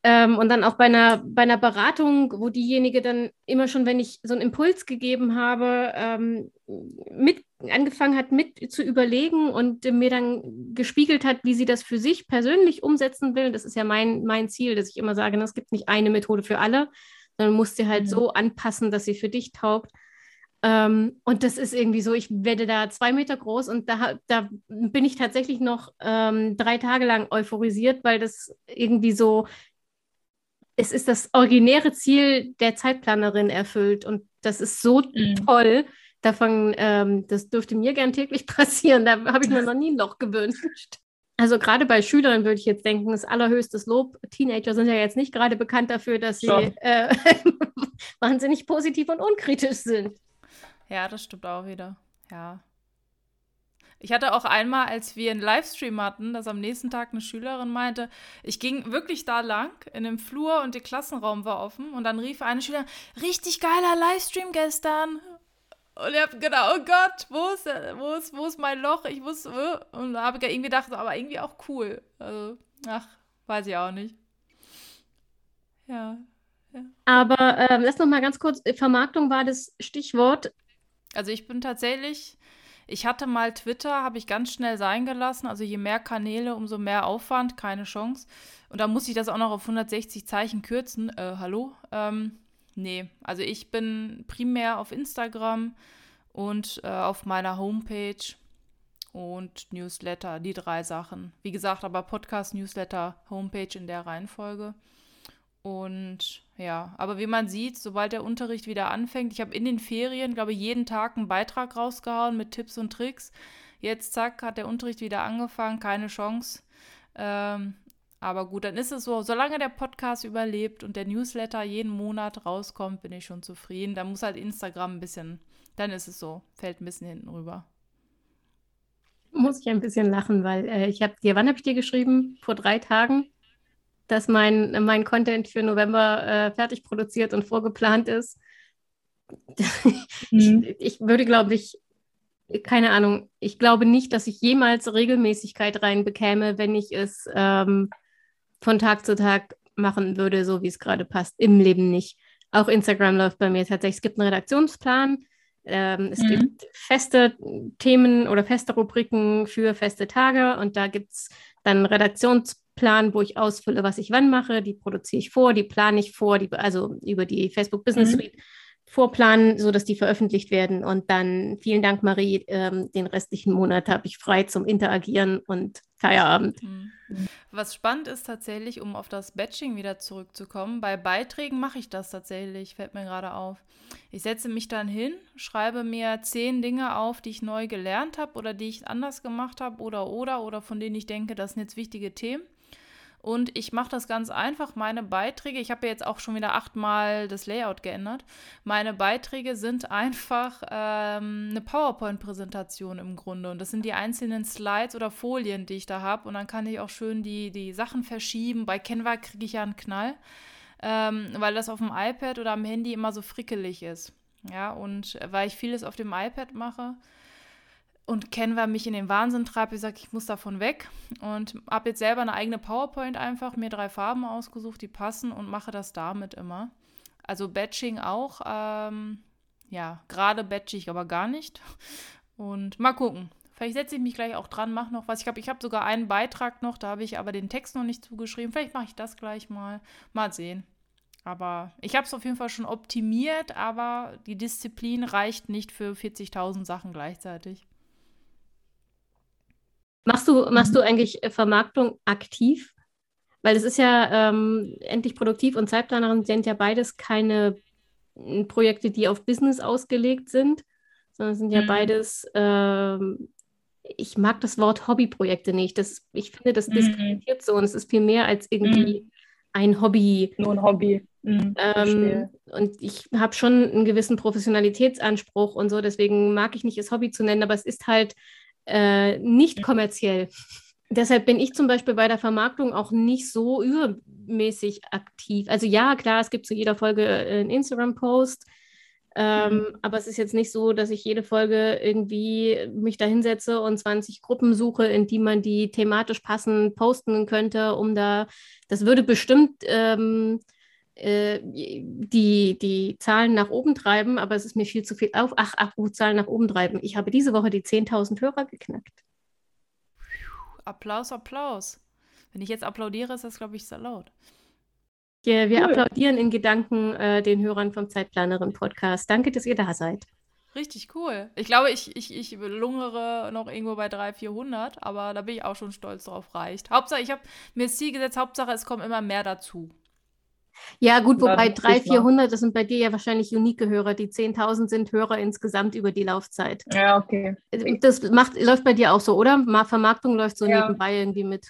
ähm, und dann auch bei einer, bei einer Beratung, wo diejenige dann immer schon, wenn ich so einen Impuls gegeben habe, ähm, mit angefangen hat, mit zu überlegen und mir dann gespiegelt hat, wie sie das für sich persönlich umsetzen will. Das ist ja mein, mein Ziel, dass ich immer sage, es gibt nicht eine Methode für alle, sondern musst sie halt mhm. so anpassen, dass sie für dich taugt. Ähm, und das ist irgendwie so, ich werde da zwei Meter groß und da, da bin ich tatsächlich noch ähm, drei Tage lang euphorisiert, weil das irgendwie so es ist das originäre Ziel der Zeitplanerin erfüllt und das ist so mhm. toll. Davon, ähm, das dürfte mir gern täglich passieren. Da habe ich mir noch nie ein Loch gewünscht. Also gerade bei Schülern würde ich jetzt denken, das allerhöchstes Lob. Teenager sind ja jetzt nicht gerade bekannt dafür, dass sie äh, wahnsinnig positiv und unkritisch sind. Ja, das stimmt auch wieder. Ja. Ich hatte auch einmal, als wir einen Livestream hatten, dass am nächsten Tag eine Schülerin meinte, ich ging wirklich da lang in dem Flur und der Klassenraum war offen und dann rief eine Schülerin, richtig geiler Livestream gestern. Und ich habe gedacht, oh Gott, wo ist, wo ist, wo ist mein Loch? Ich muss, äh, und da habe ich irgendwie gedacht, aber irgendwie auch cool. Also, ach, weiß ich auch nicht. Ja. ja. Aber äh, lass noch mal ganz kurz, Vermarktung war das Stichwort. Also ich bin tatsächlich ich hatte mal Twitter, habe ich ganz schnell sein gelassen. Also je mehr Kanäle, umso mehr Aufwand, keine Chance. Und da muss ich das auch noch auf 160 Zeichen kürzen. Äh, hallo? Ähm, nee, also ich bin primär auf Instagram und äh, auf meiner Homepage und Newsletter, die drei Sachen. Wie gesagt, aber Podcast, Newsletter, Homepage in der Reihenfolge. Und ja, aber wie man sieht, sobald der Unterricht wieder anfängt, ich habe in den Ferien, glaube ich, jeden Tag einen Beitrag rausgehauen mit Tipps und Tricks. Jetzt, zack, hat der Unterricht wieder angefangen, keine Chance. Ähm, aber gut, dann ist es so, solange der Podcast überlebt und der Newsletter jeden Monat rauskommt, bin ich schon zufrieden. Da muss halt Instagram ein bisschen, dann ist es so, fällt ein bisschen hinten rüber. Muss ich ein bisschen lachen, weil äh, ich habe dir, wann habe ich dir geschrieben? Vor drei Tagen dass mein, mein Content für November äh, fertig produziert und vorgeplant ist. Mhm. ich, ich würde, glaube ich, keine Ahnung, ich glaube nicht, dass ich jemals Regelmäßigkeit reinbekäme, wenn ich es ähm, von Tag zu Tag machen würde, so wie es gerade passt. Im Leben nicht. Auch Instagram läuft bei mir tatsächlich. Es gibt einen Redaktionsplan. Ähm, es mhm. gibt feste Themen oder feste Rubriken für feste Tage und da gibt es dann Redaktions Zeitplan, wo ich ausfülle, was ich wann mache. Die produziere ich vor, die plane ich vor, die, also über die Facebook Business mhm. Suite vorplanen, sodass die veröffentlicht werden. Und dann vielen Dank, Marie. Ähm, den restlichen Monat habe ich frei zum Interagieren und Feierabend. Mhm. Was spannend ist tatsächlich, um auf das Batching wieder zurückzukommen, bei Beiträgen mache ich das tatsächlich, fällt mir gerade auf. Ich setze mich dann hin, schreibe mir zehn Dinge auf, die ich neu gelernt habe oder die ich anders gemacht habe oder oder oder von denen ich denke, das sind jetzt wichtige Themen. Und ich mache das ganz einfach. Meine Beiträge, ich habe ja jetzt auch schon wieder achtmal das Layout geändert. Meine Beiträge sind einfach ähm, eine PowerPoint-Präsentation im Grunde. Und das sind die einzelnen Slides oder Folien, die ich da habe. Und dann kann ich auch schön die, die Sachen verschieben. Bei Canva kriege ich ja einen Knall, ähm, weil das auf dem iPad oder am Handy immer so frickelig ist. Ja, und weil ich vieles auf dem iPad mache, und Canva mich in den Wahnsinn treibt. Ich sage, ich muss davon weg und habe jetzt selber eine eigene PowerPoint einfach, mir drei Farben ausgesucht, die passen und mache das damit immer. Also Batching auch. Ähm, ja, gerade batch ich aber gar nicht. Und mal gucken. Vielleicht setze ich mich gleich auch dran, mache noch was. Ich glaube, ich habe sogar einen Beitrag noch, da habe ich aber den Text noch nicht zugeschrieben. Vielleicht mache ich das gleich mal. Mal sehen. Aber ich habe es auf jeden Fall schon optimiert, aber die Disziplin reicht nicht für 40.000 Sachen gleichzeitig. Machst du, machst du mhm. eigentlich äh, Vermarktung aktiv? Weil es ist ja ähm, endlich produktiv und Zeitplanerin sind ja beides keine hm, Projekte, die auf Business ausgelegt sind, sondern sind ja mhm. beides, ähm, ich mag das Wort Hobbyprojekte nicht. Das, ich finde, das mhm. diskreditiert so und es ist viel mehr als irgendwie mhm. ein Hobby. Nur ein Hobby. Mhm, ähm, und ich habe schon einen gewissen Professionalitätsanspruch und so, deswegen mag ich nicht es Hobby zu nennen, aber es ist halt äh, nicht kommerziell. Deshalb bin ich zum Beispiel bei der Vermarktung auch nicht so übermäßig aktiv. Also ja, klar, es gibt zu jeder Folge äh, einen Instagram-Post, ähm, mhm. aber es ist jetzt nicht so, dass ich jede Folge irgendwie mich da hinsetze und 20 Gruppen suche, in die man die thematisch passend posten könnte, um da, das würde bestimmt ähm, äh, die, die Zahlen nach oben treiben, aber es ist mir viel zu viel auf. Ach, Abrufzahlen nach oben treiben. Ich habe diese Woche die 10.000 Hörer geknackt. Applaus, Applaus. Wenn ich jetzt applaudiere, ist das, glaube ich, sehr laut. Ja, wir cool. applaudieren in Gedanken äh, den Hörern vom Zeitplanerin-Podcast. Danke, dass ihr da seid. Richtig cool. Ich glaube, ich, ich, ich lungere noch irgendwo bei 300, 400, aber da bin ich auch schon stolz drauf, reicht. Hauptsache, ich habe mir das Ziel gesetzt, Hauptsache, es kommen immer mehr dazu. Ja, gut, wobei 300, 400, das sind bei dir ja wahrscheinlich unique Hörer. Die 10.000 sind Hörer insgesamt über die Laufzeit. Ja, okay. Das macht, läuft bei dir auch so, oder? Vermarktung läuft so ja. nebenbei irgendwie mit.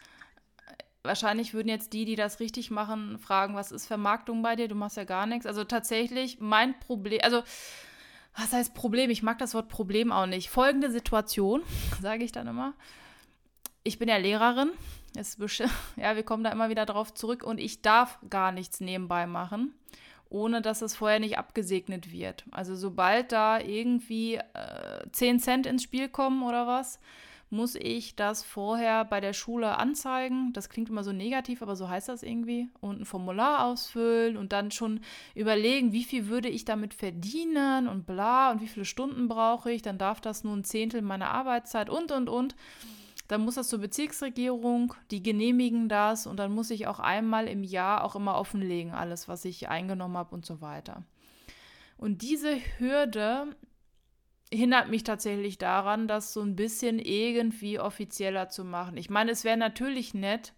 Wahrscheinlich würden jetzt die, die das richtig machen, fragen, was ist Vermarktung bei dir? Du machst ja gar nichts. Also tatsächlich, mein Problem, also was heißt Problem? Ich mag das Wort Problem auch nicht. Folgende Situation, sage ich dann immer. Ich bin ja Lehrerin es, ja, wir kommen da immer wieder drauf zurück und ich darf gar nichts nebenbei machen, ohne dass es vorher nicht abgesegnet wird. Also sobald da irgendwie äh, 10 Cent ins Spiel kommen oder was, muss ich das vorher bei der Schule anzeigen. Das klingt immer so negativ, aber so heißt das irgendwie. Und ein Formular ausfüllen und dann schon überlegen, wie viel würde ich damit verdienen und bla und wie viele Stunden brauche ich. Dann darf das nur ein Zehntel meiner Arbeitszeit und und und. Dann muss das zur Bezirksregierung, die genehmigen das und dann muss ich auch einmal im Jahr auch immer offenlegen, alles, was ich eingenommen habe und so weiter. Und diese Hürde hindert mich tatsächlich daran, das so ein bisschen irgendwie offizieller zu machen. Ich meine, es wäre natürlich nett.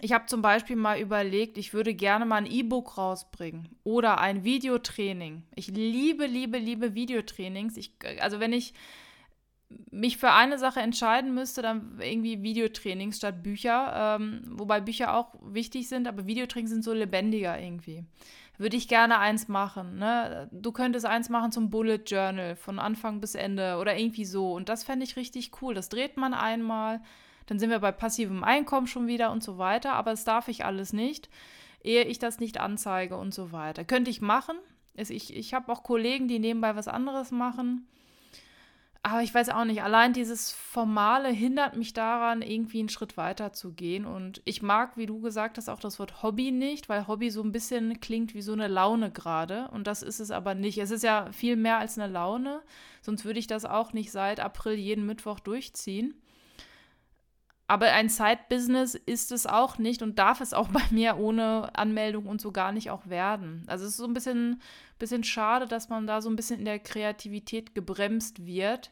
Ich habe zum Beispiel mal überlegt, ich würde gerne mal ein E-Book rausbringen oder ein Videotraining. Ich liebe, liebe, liebe Videotrainings. Ich, also wenn ich mich für eine Sache entscheiden müsste, dann irgendwie Videotrainings statt Bücher. Ähm, wobei Bücher auch wichtig sind, aber Videotrainings sind so lebendiger irgendwie. Würde ich gerne eins machen. Ne? Du könntest eins machen zum Bullet Journal von Anfang bis Ende oder irgendwie so. Und das fände ich richtig cool. Das dreht man einmal. Dann sind wir bei passivem Einkommen schon wieder und so weiter. Aber das darf ich alles nicht, ehe ich das nicht anzeige und so weiter. Könnte ich machen. Ich, ich habe auch Kollegen, die nebenbei was anderes machen. Aber ich weiß auch nicht, allein dieses Formale hindert mich daran, irgendwie einen Schritt weiter zu gehen. Und ich mag, wie du gesagt hast, auch das Wort Hobby nicht, weil Hobby so ein bisschen klingt wie so eine Laune gerade. Und das ist es aber nicht. Es ist ja viel mehr als eine Laune. Sonst würde ich das auch nicht seit April jeden Mittwoch durchziehen. aber ein Side-Business ist es auch nicht und darf es auch bei mir ohne Anmeldung und so gar nicht auch werden. Also es ist so ein bisschen, bisschen schade, dass man da so ein bisschen in der Kreativität gebremst wird.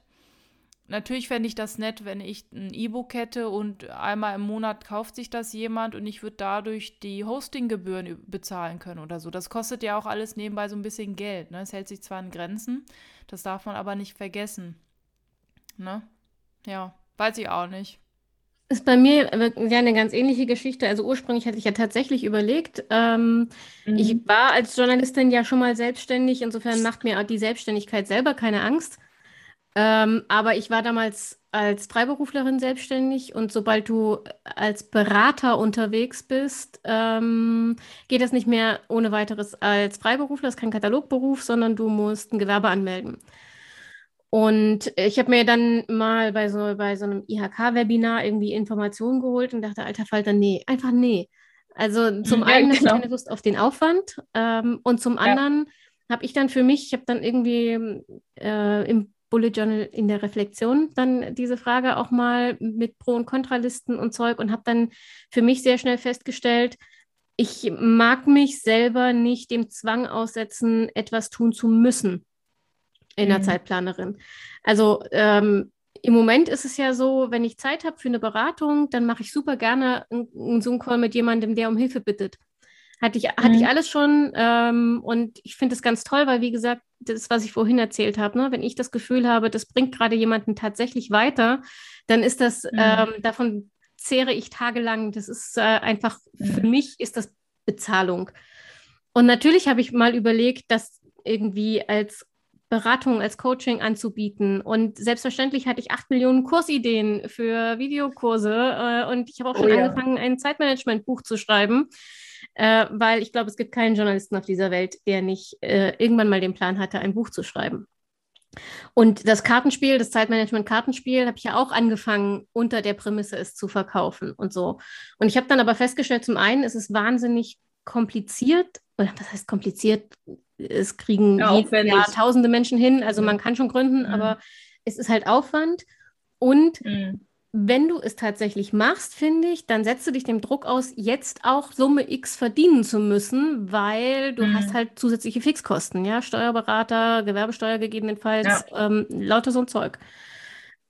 Natürlich fände ich das nett, wenn ich ein E-Book hätte und einmal im Monat kauft sich das jemand und ich würde dadurch die Hostinggebühren bezahlen können oder so. Das kostet ja auch alles nebenbei so ein bisschen Geld. Ne? Es hält sich zwar in Grenzen, das darf man aber nicht vergessen. Ne? Ja, weiß ich auch nicht. Ist bei mir ja eine ganz ähnliche Geschichte. Also ursprünglich hatte ich ja tatsächlich überlegt, ähm, mhm. ich war als Journalistin ja schon mal selbstständig, insofern macht mir die Selbstständigkeit selber keine Angst. Ähm, aber ich war damals als Freiberuflerin selbstständig und sobald du als Berater unterwegs bist, ähm, geht das nicht mehr ohne weiteres als Freiberufler. Das ist kein Katalogberuf, sondern du musst ein Gewerbe anmelden. Und ich habe mir dann mal bei so, bei so einem IHK-Webinar irgendwie Informationen geholt und dachte, alter Falter, nee, einfach nee. Also zum ja, einen genau. habe ich keine Lust auf den Aufwand ähm, und zum anderen habe ich dann für mich, ich habe dann irgendwie äh, im Bullet Journal in der Reflexion dann diese Frage auch mal mit Pro- und Kontralisten und Zeug und habe dann für mich sehr schnell festgestellt, ich mag mich selber nicht dem Zwang aussetzen, etwas tun zu müssen in der mhm. Zeitplanerin. Also ähm, im Moment ist es ja so, wenn ich Zeit habe für eine Beratung, dann mache ich super gerne einen Zoom-Call mit jemandem, der um Hilfe bittet. Hatte ich, hatte ich mhm. alles schon ähm, und ich finde es ganz toll, weil wie gesagt, das, was ich vorhin erzählt habe, ne? wenn ich das Gefühl habe, das bringt gerade jemanden tatsächlich weiter, dann ist das, mhm. ähm, davon zehre ich tagelang. Das ist äh, einfach, mhm. für mich ist das Bezahlung. Und natürlich habe ich mal überlegt, das irgendwie als Beratung, als Coaching anzubieten. Und selbstverständlich hatte ich acht Millionen Kursideen für Videokurse äh, und ich habe auch schon oh, ja. angefangen, ein Zeitmanagement-Buch zu schreiben äh, weil ich glaube, es gibt keinen Journalisten auf dieser Welt, der nicht äh, irgendwann mal den Plan hatte, ein Buch zu schreiben. Und das Kartenspiel, das Zeitmanagement-Kartenspiel, habe ich ja auch angefangen, unter der Prämisse es zu verkaufen und so. Und ich habe dann aber festgestellt, zum einen ist es wahnsinnig kompliziert, oder was heißt kompliziert? Es kriegen ja, Jahr tausende Menschen hin, also man kann schon gründen, mhm. aber es ist halt Aufwand. Und mhm wenn du es tatsächlich machst, finde ich, dann setzt du dich dem Druck aus, jetzt auch Summe X verdienen zu müssen, weil du mhm. hast halt zusätzliche Fixkosten, ja, Steuerberater, Gewerbesteuer gegebenenfalls, ja. ähm, lauter so ein Zeug.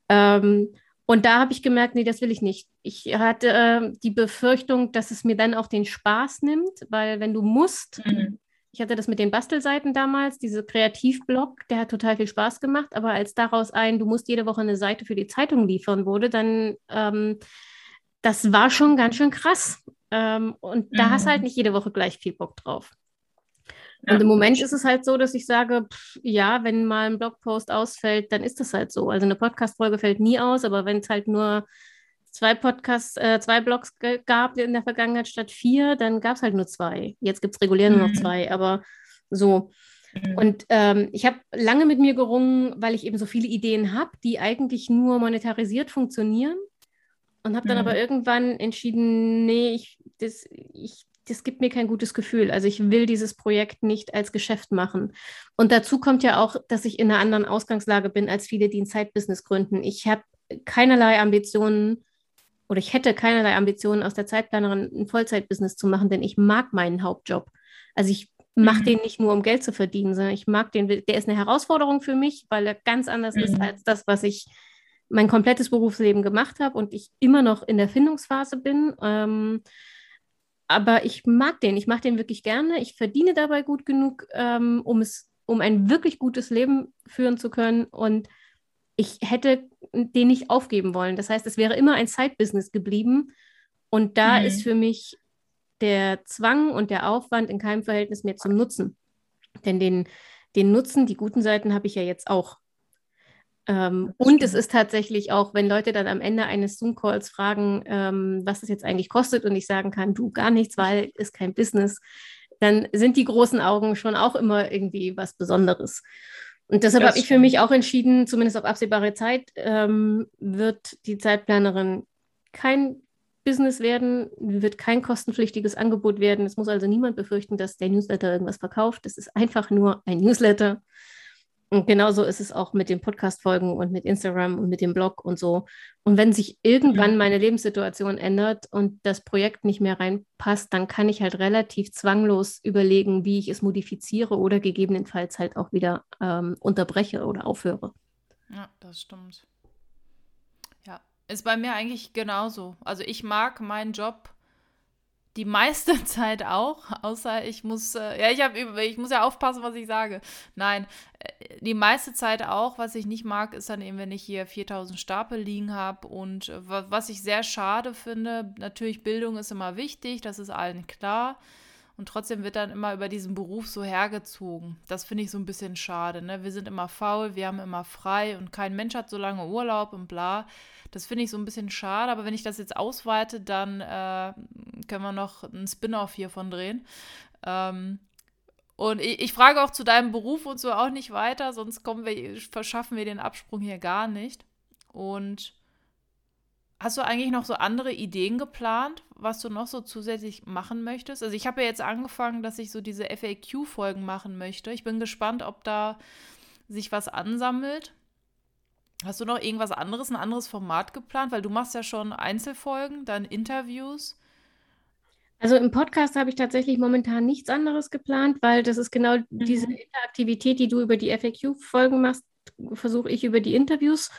Ähm, und da habe ich gemerkt, nee, das will ich nicht. Ich hatte äh, die Befürchtung, dass es mir dann auch den Spaß nimmt, weil wenn du musst, mhm. Ich hatte das mit den Bastelseiten damals, diese Kreativblog, der hat total viel Spaß gemacht, aber als daraus ein, du musst jede Woche eine Seite für die Zeitung liefern wurde, dann, ähm, das war schon ganz schön krass. Ähm, und da hast halt mhm. nicht jede Woche gleich viel Bock drauf. Und im Moment ist es halt so, dass ich sage, pff, ja, wenn mal ein Blogpost ausfällt, dann ist das halt so. Also eine Podcast-Folge fällt nie aus, aber wenn es halt nur zwei Podcasts, äh, zwei Blogs gab in der Vergangenheit statt vier, dann gab es halt nur zwei. Jetzt gibt es regulär nur noch mhm. zwei, aber so. Mhm. Und ähm, ich habe lange mit mir gerungen, weil ich eben so viele Ideen habe, die eigentlich nur monetarisiert funktionieren. Und habe dann mhm. aber irgendwann entschieden, nee, ich, das, ich, das gibt mir kein gutes Gefühl. Also ich will dieses Projekt nicht als Geschäft machen. Und dazu kommt ja auch, dass ich in einer anderen Ausgangslage bin als viele, die ein Zeitbusiness gründen. Ich habe keinerlei Ambitionen, oder ich hätte keinerlei Ambitionen, aus der Zeitplanerin ein Vollzeitbusiness zu machen, denn ich mag meinen Hauptjob. Also ich mache mhm. den nicht nur, um Geld zu verdienen, sondern ich mag den, der ist eine Herausforderung für mich, weil er ganz anders mhm. ist als das, was ich mein komplettes Berufsleben gemacht habe und ich immer noch in der Findungsphase bin. Ähm, aber ich mag den, ich mache den wirklich gerne. Ich verdiene dabei gut genug, ähm, um es, um ein wirklich gutes Leben führen zu können. Und ich hätte den nicht aufgeben wollen. Das heißt, es wäre immer ein Side-Business geblieben. Und da mhm. ist für mich der Zwang und der Aufwand in keinem Verhältnis mehr zum Nutzen. Denn den, den Nutzen, die guten Seiten habe ich ja jetzt auch. Ähm, und es ist tatsächlich auch, wenn Leute dann am Ende eines Zoom-Calls fragen, ähm, was das jetzt eigentlich kostet und ich sagen kann, du gar nichts, weil ist kein Business, dann sind die großen Augen schon auch immer irgendwie was Besonderes. Und deshalb habe ich für mich auch entschieden, zumindest auf absehbare Zeit, ähm, wird die Zeitplanerin kein Business werden, wird kein kostenpflichtiges Angebot werden. Es muss also niemand befürchten, dass der Newsletter irgendwas verkauft. Es ist einfach nur ein Newsletter. Und genauso ist es auch mit den Podcast-Folgen und mit Instagram und mit dem Blog und so. Und wenn sich irgendwann mhm. meine Lebenssituation ändert und das Projekt nicht mehr reinpasst, dann kann ich halt relativ zwanglos überlegen, wie ich es modifiziere oder gegebenenfalls halt auch wieder ähm, unterbreche oder aufhöre. Ja, das stimmt. Ja, ist bei mir eigentlich genauso. Also ich mag meinen Job die meiste Zeit auch, außer ich muss, äh, ja, ich habe, ich muss ja aufpassen, was ich sage. Nein, äh, die meiste Zeit auch. Was ich nicht mag, ist dann eben, wenn ich hier 4000 Stapel liegen habe und äh, was ich sehr schade finde. Natürlich, Bildung ist immer wichtig, das ist allen klar. Und trotzdem wird dann immer über diesen Beruf so hergezogen. Das finde ich so ein bisschen schade. Ne? Wir sind immer faul, wir haben immer frei und kein Mensch hat so lange Urlaub und bla. Das finde ich so ein bisschen schade, aber wenn ich das jetzt ausweite, dann äh, können wir noch einen Spin-off hiervon drehen. Ähm, und ich, ich, frage auch zu deinem Beruf und so auch nicht weiter, sonst kommen wir, verschaffen wir den Absprung hier gar nicht. Und hast du eigentlich noch so andere Ideen geplant, was du noch so zusätzlich machen möchtest? Also ich habe ja jetzt angefangen, dass ich so diese FAQ-Folgen machen möchte. Ich bin gespannt, ob da sich was ansammelt. Hast du noch irgendwas anderes, ein anderes Format geplant? Weil du machst ja schon Einzelfolgen, dann Interviews. Also im Podcast habe ich tatsächlich momentan nichts anderes geplant, weil das ist genau mhm. diese Interaktivität, die du über die FAQ-Folgen machst, versuche ich über die Interviews.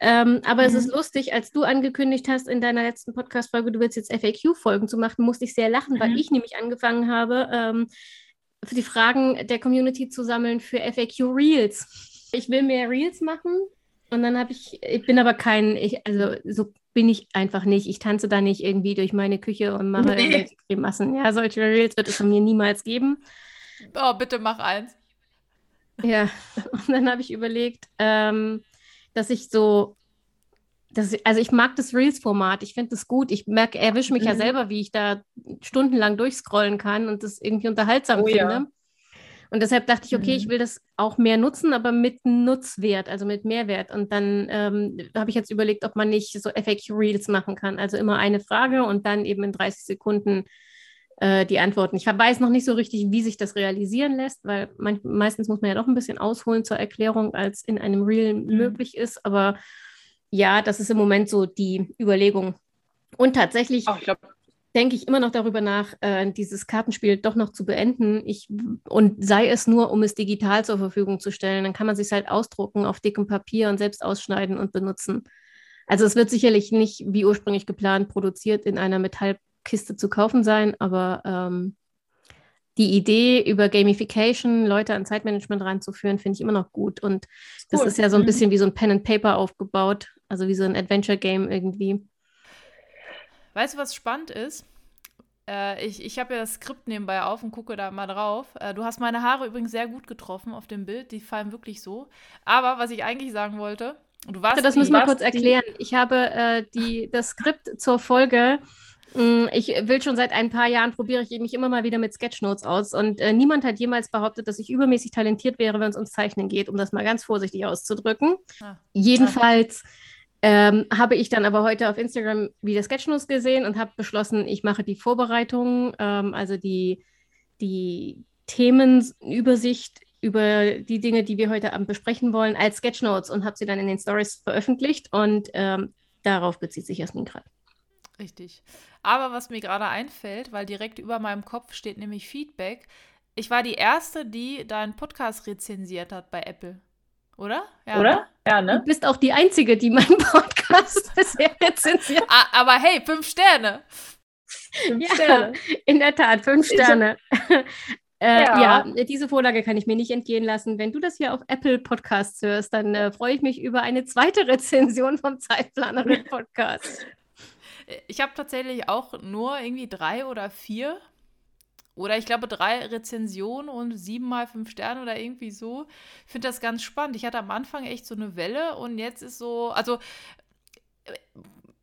Ähm, aber mhm. es ist lustig, als du angekündigt hast in deiner letzten Podcast-Folge, du willst jetzt FAQ-Folgen zu machen, musste ich sehr lachen, mhm. weil ich nämlich angefangen habe, ähm, für die Fragen der Community zu sammeln für FAQ-Reels. Ich will mehr Reels machen, und dann habe ich, ich bin aber kein, ich, also so bin ich einfach nicht. Ich tanze da nicht irgendwie durch meine Küche und mache nee. irgendwelche Cremassen. Ja, solche Reels wird es von mir niemals geben. Oh, bitte mach eins. Ja, und dann habe ich überlegt, ähm, dass ich so, dass ich, also ich mag das Reels-Format, ich finde das gut. Ich merke, erwische mich mhm. ja selber, wie ich da stundenlang durchscrollen kann und das irgendwie unterhaltsam oh, finde. Ja. Und deshalb dachte ich, okay, mhm. ich will das auch mehr nutzen, aber mit Nutzwert, also mit Mehrwert. Und dann ähm, habe ich jetzt überlegt, ob man nicht so FAQ-Reels machen kann. Also immer eine Frage und dann eben in 30 Sekunden äh, die Antworten. Ich weiß noch nicht so richtig, wie sich das realisieren lässt, weil man, meistens muss man ja doch ein bisschen ausholen zur Erklärung, als in einem Reel mhm. möglich ist. Aber ja, das ist im Moment so die Überlegung. Und tatsächlich. Oh, ich glaube, denke ich immer noch darüber nach, äh, dieses Kartenspiel doch noch zu beenden. Ich, und sei es nur, um es digital zur Verfügung zu stellen, dann kann man sich halt ausdrucken auf dickem Papier und selbst ausschneiden und benutzen. Also es wird sicherlich nicht wie ursprünglich geplant produziert in einer Metallkiste zu kaufen sein, aber ähm, die Idee über Gamification, Leute an Zeitmanagement ranzuführen, finde ich immer noch gut. Und das ist ja so ein mhm. bisschen wie so ein Pen and Paper aufgebaut, also wie so ein Adventure Game irgendwie. Weißt du, was spannend ist? Äh, ich ich habe ja das Skript nebenbei auf und gucke da mal drauf. Äh, du hast meine Haare übrigens sehr gut getroffen auf dem Bild. Die fallen wirklich so. Aber was ich eigentlich sagen wollte, du warst. Das müssen wir kurz erklären. Ich habe äh, die, das Skript zur Folge. Mm, ich will schon seit ein paar Jahren, probiere ich mich immer mal wieder mit Sketchnotes aus. Und äh, niemand hat jemals behauptet, dass ich übermäßig talentiert wäre, wenn es ums Zeichnen geht, um das mal ganz vorsichtig auszudrücken. Ah. Jedenfalls. Ähm, habe ich dann aber heute auf Instagram wieder Sketchnotes gesehen und habe beschlossen, ich mache die Vorbereitung, ähm, also die, die Themenübersicht über die Dinge, die wir heute Abend besprechen wollen, als Sketchnotes und habe sie dann in den Stories veröffentlicht und ähm, darauf bezieht sich Jasmin gerade. Richtig. Aber was mir gerade einfällt, weil direkt über meinem Kopf steht nämlich Feedback, ich war die Erste, die deinen Podcast rezensiert hat bei Apple. Oder? Ja, Oder? Ja, ne? Du bist auch die Einzige, die meinen Podcast bisher rezensiert. Aber hey, fünf Sterne. Fünf ja, Sterne. in der Tat, fünf Sterne. Äh, ja. ja. diese Vorlage kann ich mir nicht entgehen lassen. Wenn du das hier auf Apple Podcasts hörst, dann äh, freue ich mich über eine zweite Rezension vom Zeitplanerin Podcast. Ich habe tatsächlich auch nur irgendwie drei oder vier oder ich glaube drei Rezensionen und sieben mal fünf Sterne oder irgendwie so. Ich finde das ganz spannend. Ich hatte am Anfang echt so eine Welle und jetzt ist so, also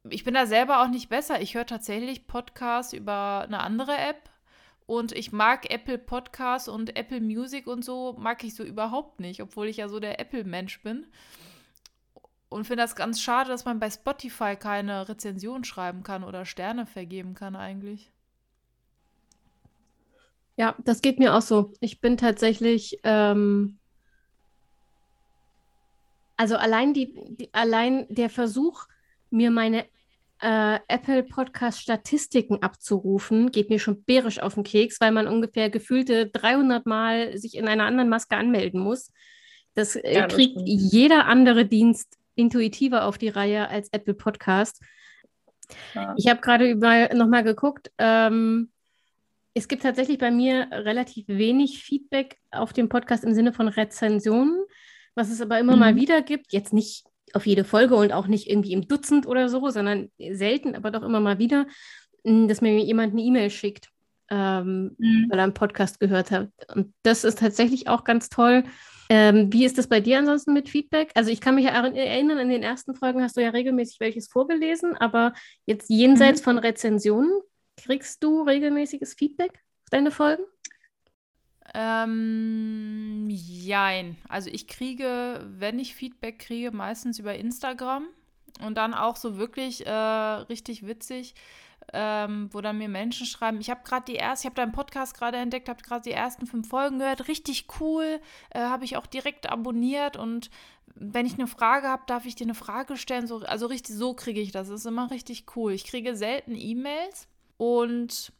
ich bin da selber auch nicht besser. Ich höre tatsächlich Podcasts über eine andere App und ich mag Apple Podcasts und Apple Music und so mag ich so überhaupt nicht, obwohl ich ja so der Apple-Mensch bin. Und finde das ganz schade, dass man bei Spotify keine Rezension schreiben kann oder Sterne vergeben kann eigentlich. Ja, das geht mir auch so. Ich bin tatsächlich, ähm, Also allein, die, die, allein der Versuch, mir meine äh, Apple Podcast Statistiken abzurufen, geht mir schon bärisch auf den Keks, weil man ungefähr gefühlte 300 Mal sich in einer anderen Maske anmelden muss. Das äh, ja, kriegt das jeder andere Dienst intuitiver auf die Reihe als Apple Podcast. Ja. Ich habe gerade nochmal geguckt. Ähm, es gibt tatsächlich bei mir relativ wenig Feedback auf dem Podcast im Sinne von Rezensionen, was es aber immer mhm. mal wieder gibt. Jetzt nicht auf jede Folge und auch nicht irgendwie im Dutzend oder so, sondern selten, aber doch immer mal wieder, hm, dass mir jemand eine E-Mail schickt, ähm, mhm. weil er einen Podcast gehört hat. Und das ist tatsächlich auch ganz toll. Ähm, wie ist das bei dir ansonsten mit Feedback? Also ich kann mich ja erinnern, in den ersten Folgen hast du ja regelmäßig welches vorgelesen, aber jetzt jenseits mhm. von Rezensionen, kriegst du regelmäßiges Feedback auf deine Folgen? Ähm, jein. Also ich kriege, wenn ich Feedback kriege, meistens über Instagram und dann auch so wirklich äh, richtig witzig, ähm, wo dann mir Menschen schreiben, ich habe gerade die erste, ich habe deinen Podcast gerade entdeckt, habe gerade die ersten fünf Folgen gehört, richtig cool, äh, habe ich auch direkt abonniert und wenn ich eine Frage habe, darf ich dir eine Frage stellen, so, also richtig so kriege ich das, das ist immer richtig cool. Ich kriege selten E-Mails und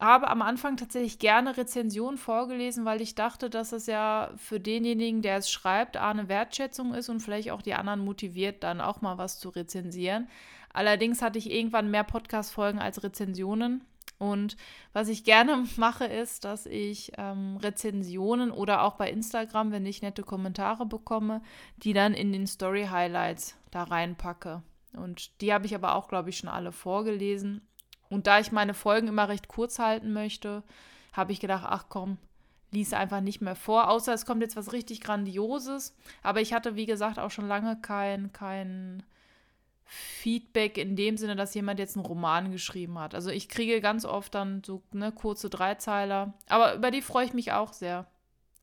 habe am Anfang tatsächlich gerne Rezensionen vorgelesen, weil ich dachte, dass es ja für denjenigen, der es schreibt, eine Wertschätzung ist und vielleicht auch die anderen motiviert, dann auch mal was zu rezensieren. Allerdings hatte ich irgendwann mehr Podcast-Folgen als Rezensionen. Und was ich gerne mache, ist, dass ich ähm, Rezensionen oder auch bei Instagram, wenn ich nette Kommentare bekomme, die dann in den Story Highlights da reinpacke. Und die habe ich aber auch, glaube ich, schon alle vorgelesen. Und da ich meine Folgen immer recht kurz halten möchte, habe ich gedacht, ach komm, lies einfach nicht mehr vor, außer es kommt jetzt was richtig Grandioses. Aber ich hatte, wie gesagt, auch schon lange kein, kein Feedback in dem Sinne, dass jemand jetzt einen Roman geschrieben hat. Also ich kriege ganz oft dann so ne, kurze Dreizeiler. Aber über die freue ich mich auch sehr.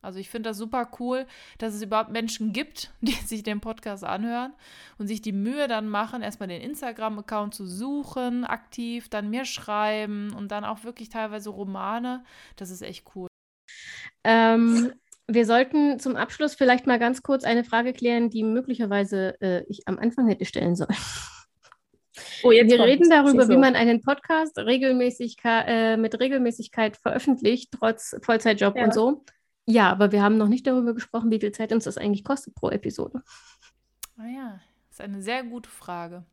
Also ich finde das super cool, dass es überhaupt Menschen gibt, die sich den Podcast anhören und sich die Mühe dann machen, erstmal den Instagram-Account zu suchen, aktiv, dann mir schreiben und dann auch wirklich teilweise Romane. Das ist echt cool. Ähm, wir sollten zum Abschluss vielleicht mal ganz kurz eine Frage klären, die möglicherweise äh, ich am Anfang hätte stellen sollen. Oh, wir kommt. reden darüber, so. wie man einen Podcast regelmäßig, äh, mit Regelmäßigkeit veröffentlicht, trotz Vollzeitjob ja. und so. Ja, aber wir haben noch nicht darüber gesprochen, wie viel Zeit uns das eigentlich kostet pro Episode. Ah ja, das ist eine sehr gute Frage.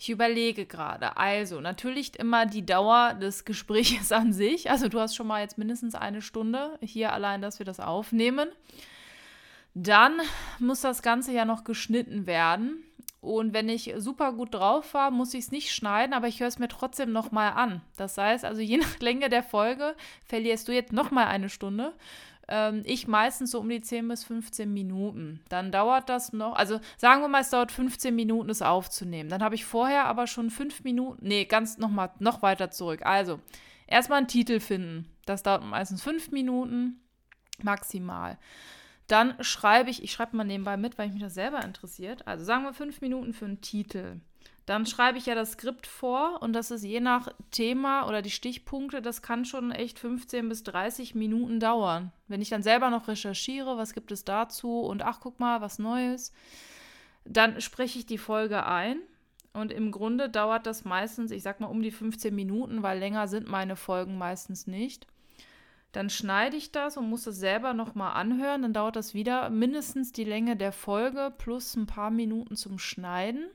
Ich überlege gerade. Also, natürlich immer die Dauer des Gesprächs an sich. Also, du hast schon mal jetzt mindestens eine Stunde hier allein, dass wir das aufnehmen. Dann muss das Ganze ja noch geschnitten werden. Und wenn ich super gut drauf war, muss ich es nicht schneiden, aber ich höre es mir trotzdem nochmal an. Das heißt also, je nach Länge der Folge verlierst du jetzt nochmal eine Stunde ähm, ich meistens so um die 10 bis 15 Minuten. Dann dauert das noch, also sagen wir mal, es dauert 15 Minuten, es aufzunehmen. Dann habe ich vorher aber schon 5 Minuten, nee, ganz nochmal, noch weiter zurück. Also, erstmal einen Titel finden. Das dauert meistens 5 Minuten maximal. Dann schreibe ich, ich schreibe mal nebenbei mit, weil mich das selber interessiert. Also sagen wir 5 Minuten für einen Titel. Dann schreibe ich ja das Skript vor und das ist je nach Thema oder die Stichpunkte, das kann schon echt 15 bis 30 Minuten dauern. Wenn ich dann selber noch recherchiere, was gibt es dazu und ach, guck mal, was Neues, dann spreche ich die Folge ein. Und im Grunde dauert das meistens, ich sag mal, um die 15 Minuten, weil länger sind meine Folgen meistens nicht. Dann schneide ich das und muss das selber nochmal anhören. Dann dauert das wieder mindestens die Länge der Folge plus ein paar Minuten zum Schneiden.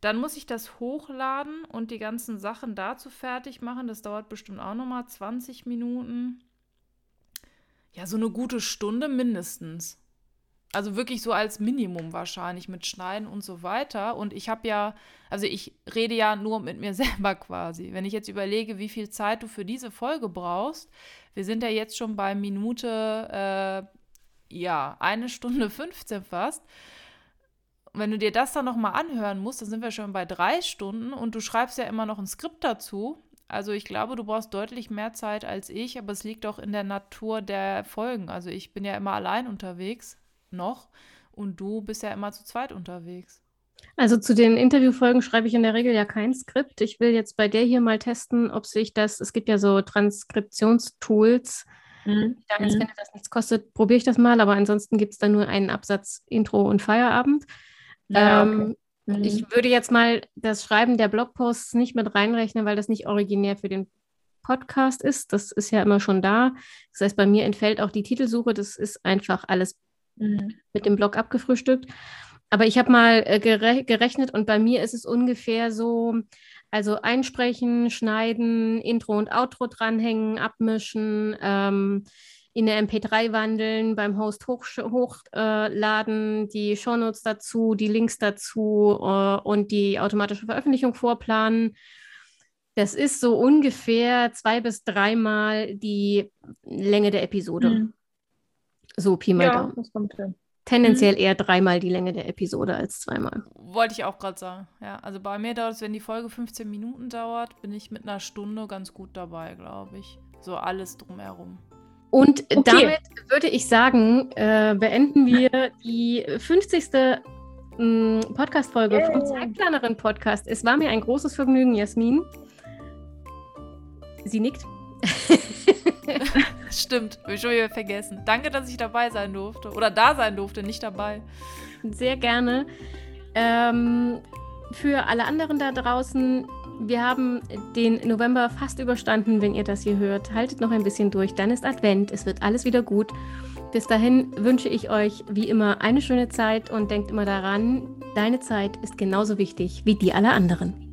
Dann muss ich das hochladen und die ganzen Sachen dazu fertig machen. Das dauert bestimmt auch nochmal 20 Minuten. Ja, so eine gute Stunde mindestens. Also wirklich so als Minimum wahrscheinlich mit Schneiden und so weiter. Und ich habe ja, also ich rede ja nur mit mir selber quasi. Wenn ich jetzt überlege, wie viel Zeit du für diese Folge brauchst, wir sind ja jetzt schon bei Minute, äh, ja, eine Stunde 15 fast wenn du dir das dann nochmal anhören musst, dann sind wir schon bei drei Stunden und du schreibst ja immer noch ein Skript dazu. Also ich glaube, du brauchst deutlich mehr Zeit als ich, aber es liegt auch in der Natur der Folgen. Also ich bin ja immer allein unterwegs noch und du bist ja immer zu zweit unterwegs. Also zu den Interviewfolgen schreibe ich in der Regel ja kein Skript. Ich will jetzt bei der hier mal testen, ob sich das, es gibt ja so Transkriptionstools, Mhm. Wenn ich finde, dass nichts kostet, probiere ich das mal, aber ansonsten gibt es dann nur einen Absatz Intro und Feierabend. Ja, ähm, okay. mhm. Ich würde jetzt mal das Schreiben der Blogposts nicht mit reinrechnen, weil das nicht originär für den Podcast ist. Das ist ja immer schon da. Das heißt, bei mir entfällt auch die Titelsuche. Das ist einfach alles mhm. mit dem Blog abgefrühstückt. Aber ich habe mal äh, gere gerechnet und bei mir ist es ungefähr so, also einsprechen, schneiden, Intro und Outro dranhängen, abmischen, ähm, in der MP3 wandeln, beim Host hochladen, hoch, äh, die Shownotes dazu, die Links dazu äh, und die automatische Veröffentlichung vorplanen. Das ist so ungefähr zwei bis dreimal die Länge der Episode. Mhm. So Pi mal ja, Das kommt hin. Tendenziell mhm. eher dreimal die Länge der Episode als zweimal. Wollte ich auch gerade sagen. Ja, also bei mir dauert es, wenn die Folge 15 Minuten dauert, bin ich mit einer Stunde ganz gut dabei, glaube ich. So alles drumherum. Und okay. damit würde ich sagen, äh, beenden wir die 50. Mm, Podcast-Folge vom Zeitplanerin-Podcast. Es war mir ein großes Vergnügen, Jasmin. Sie nickt. Stimmt, ich schon wieder vergessen. Danke, dass ich dabei sein durfte. Oder da sein durfte, nicht dabei. Sehr gerne. Ähm, für alle anderen da draußen, wir haben den November fast überstanden, wenn ihr das hier hört. Haltet noch ein bisschen durch, dann ist Advent, es wird alles wieder gut. Bis dahin wünsche ich euch wie immer eine schöne Zeit und denkt immer daran, deine Zeit ist genauso wichtig wie die aller anderen.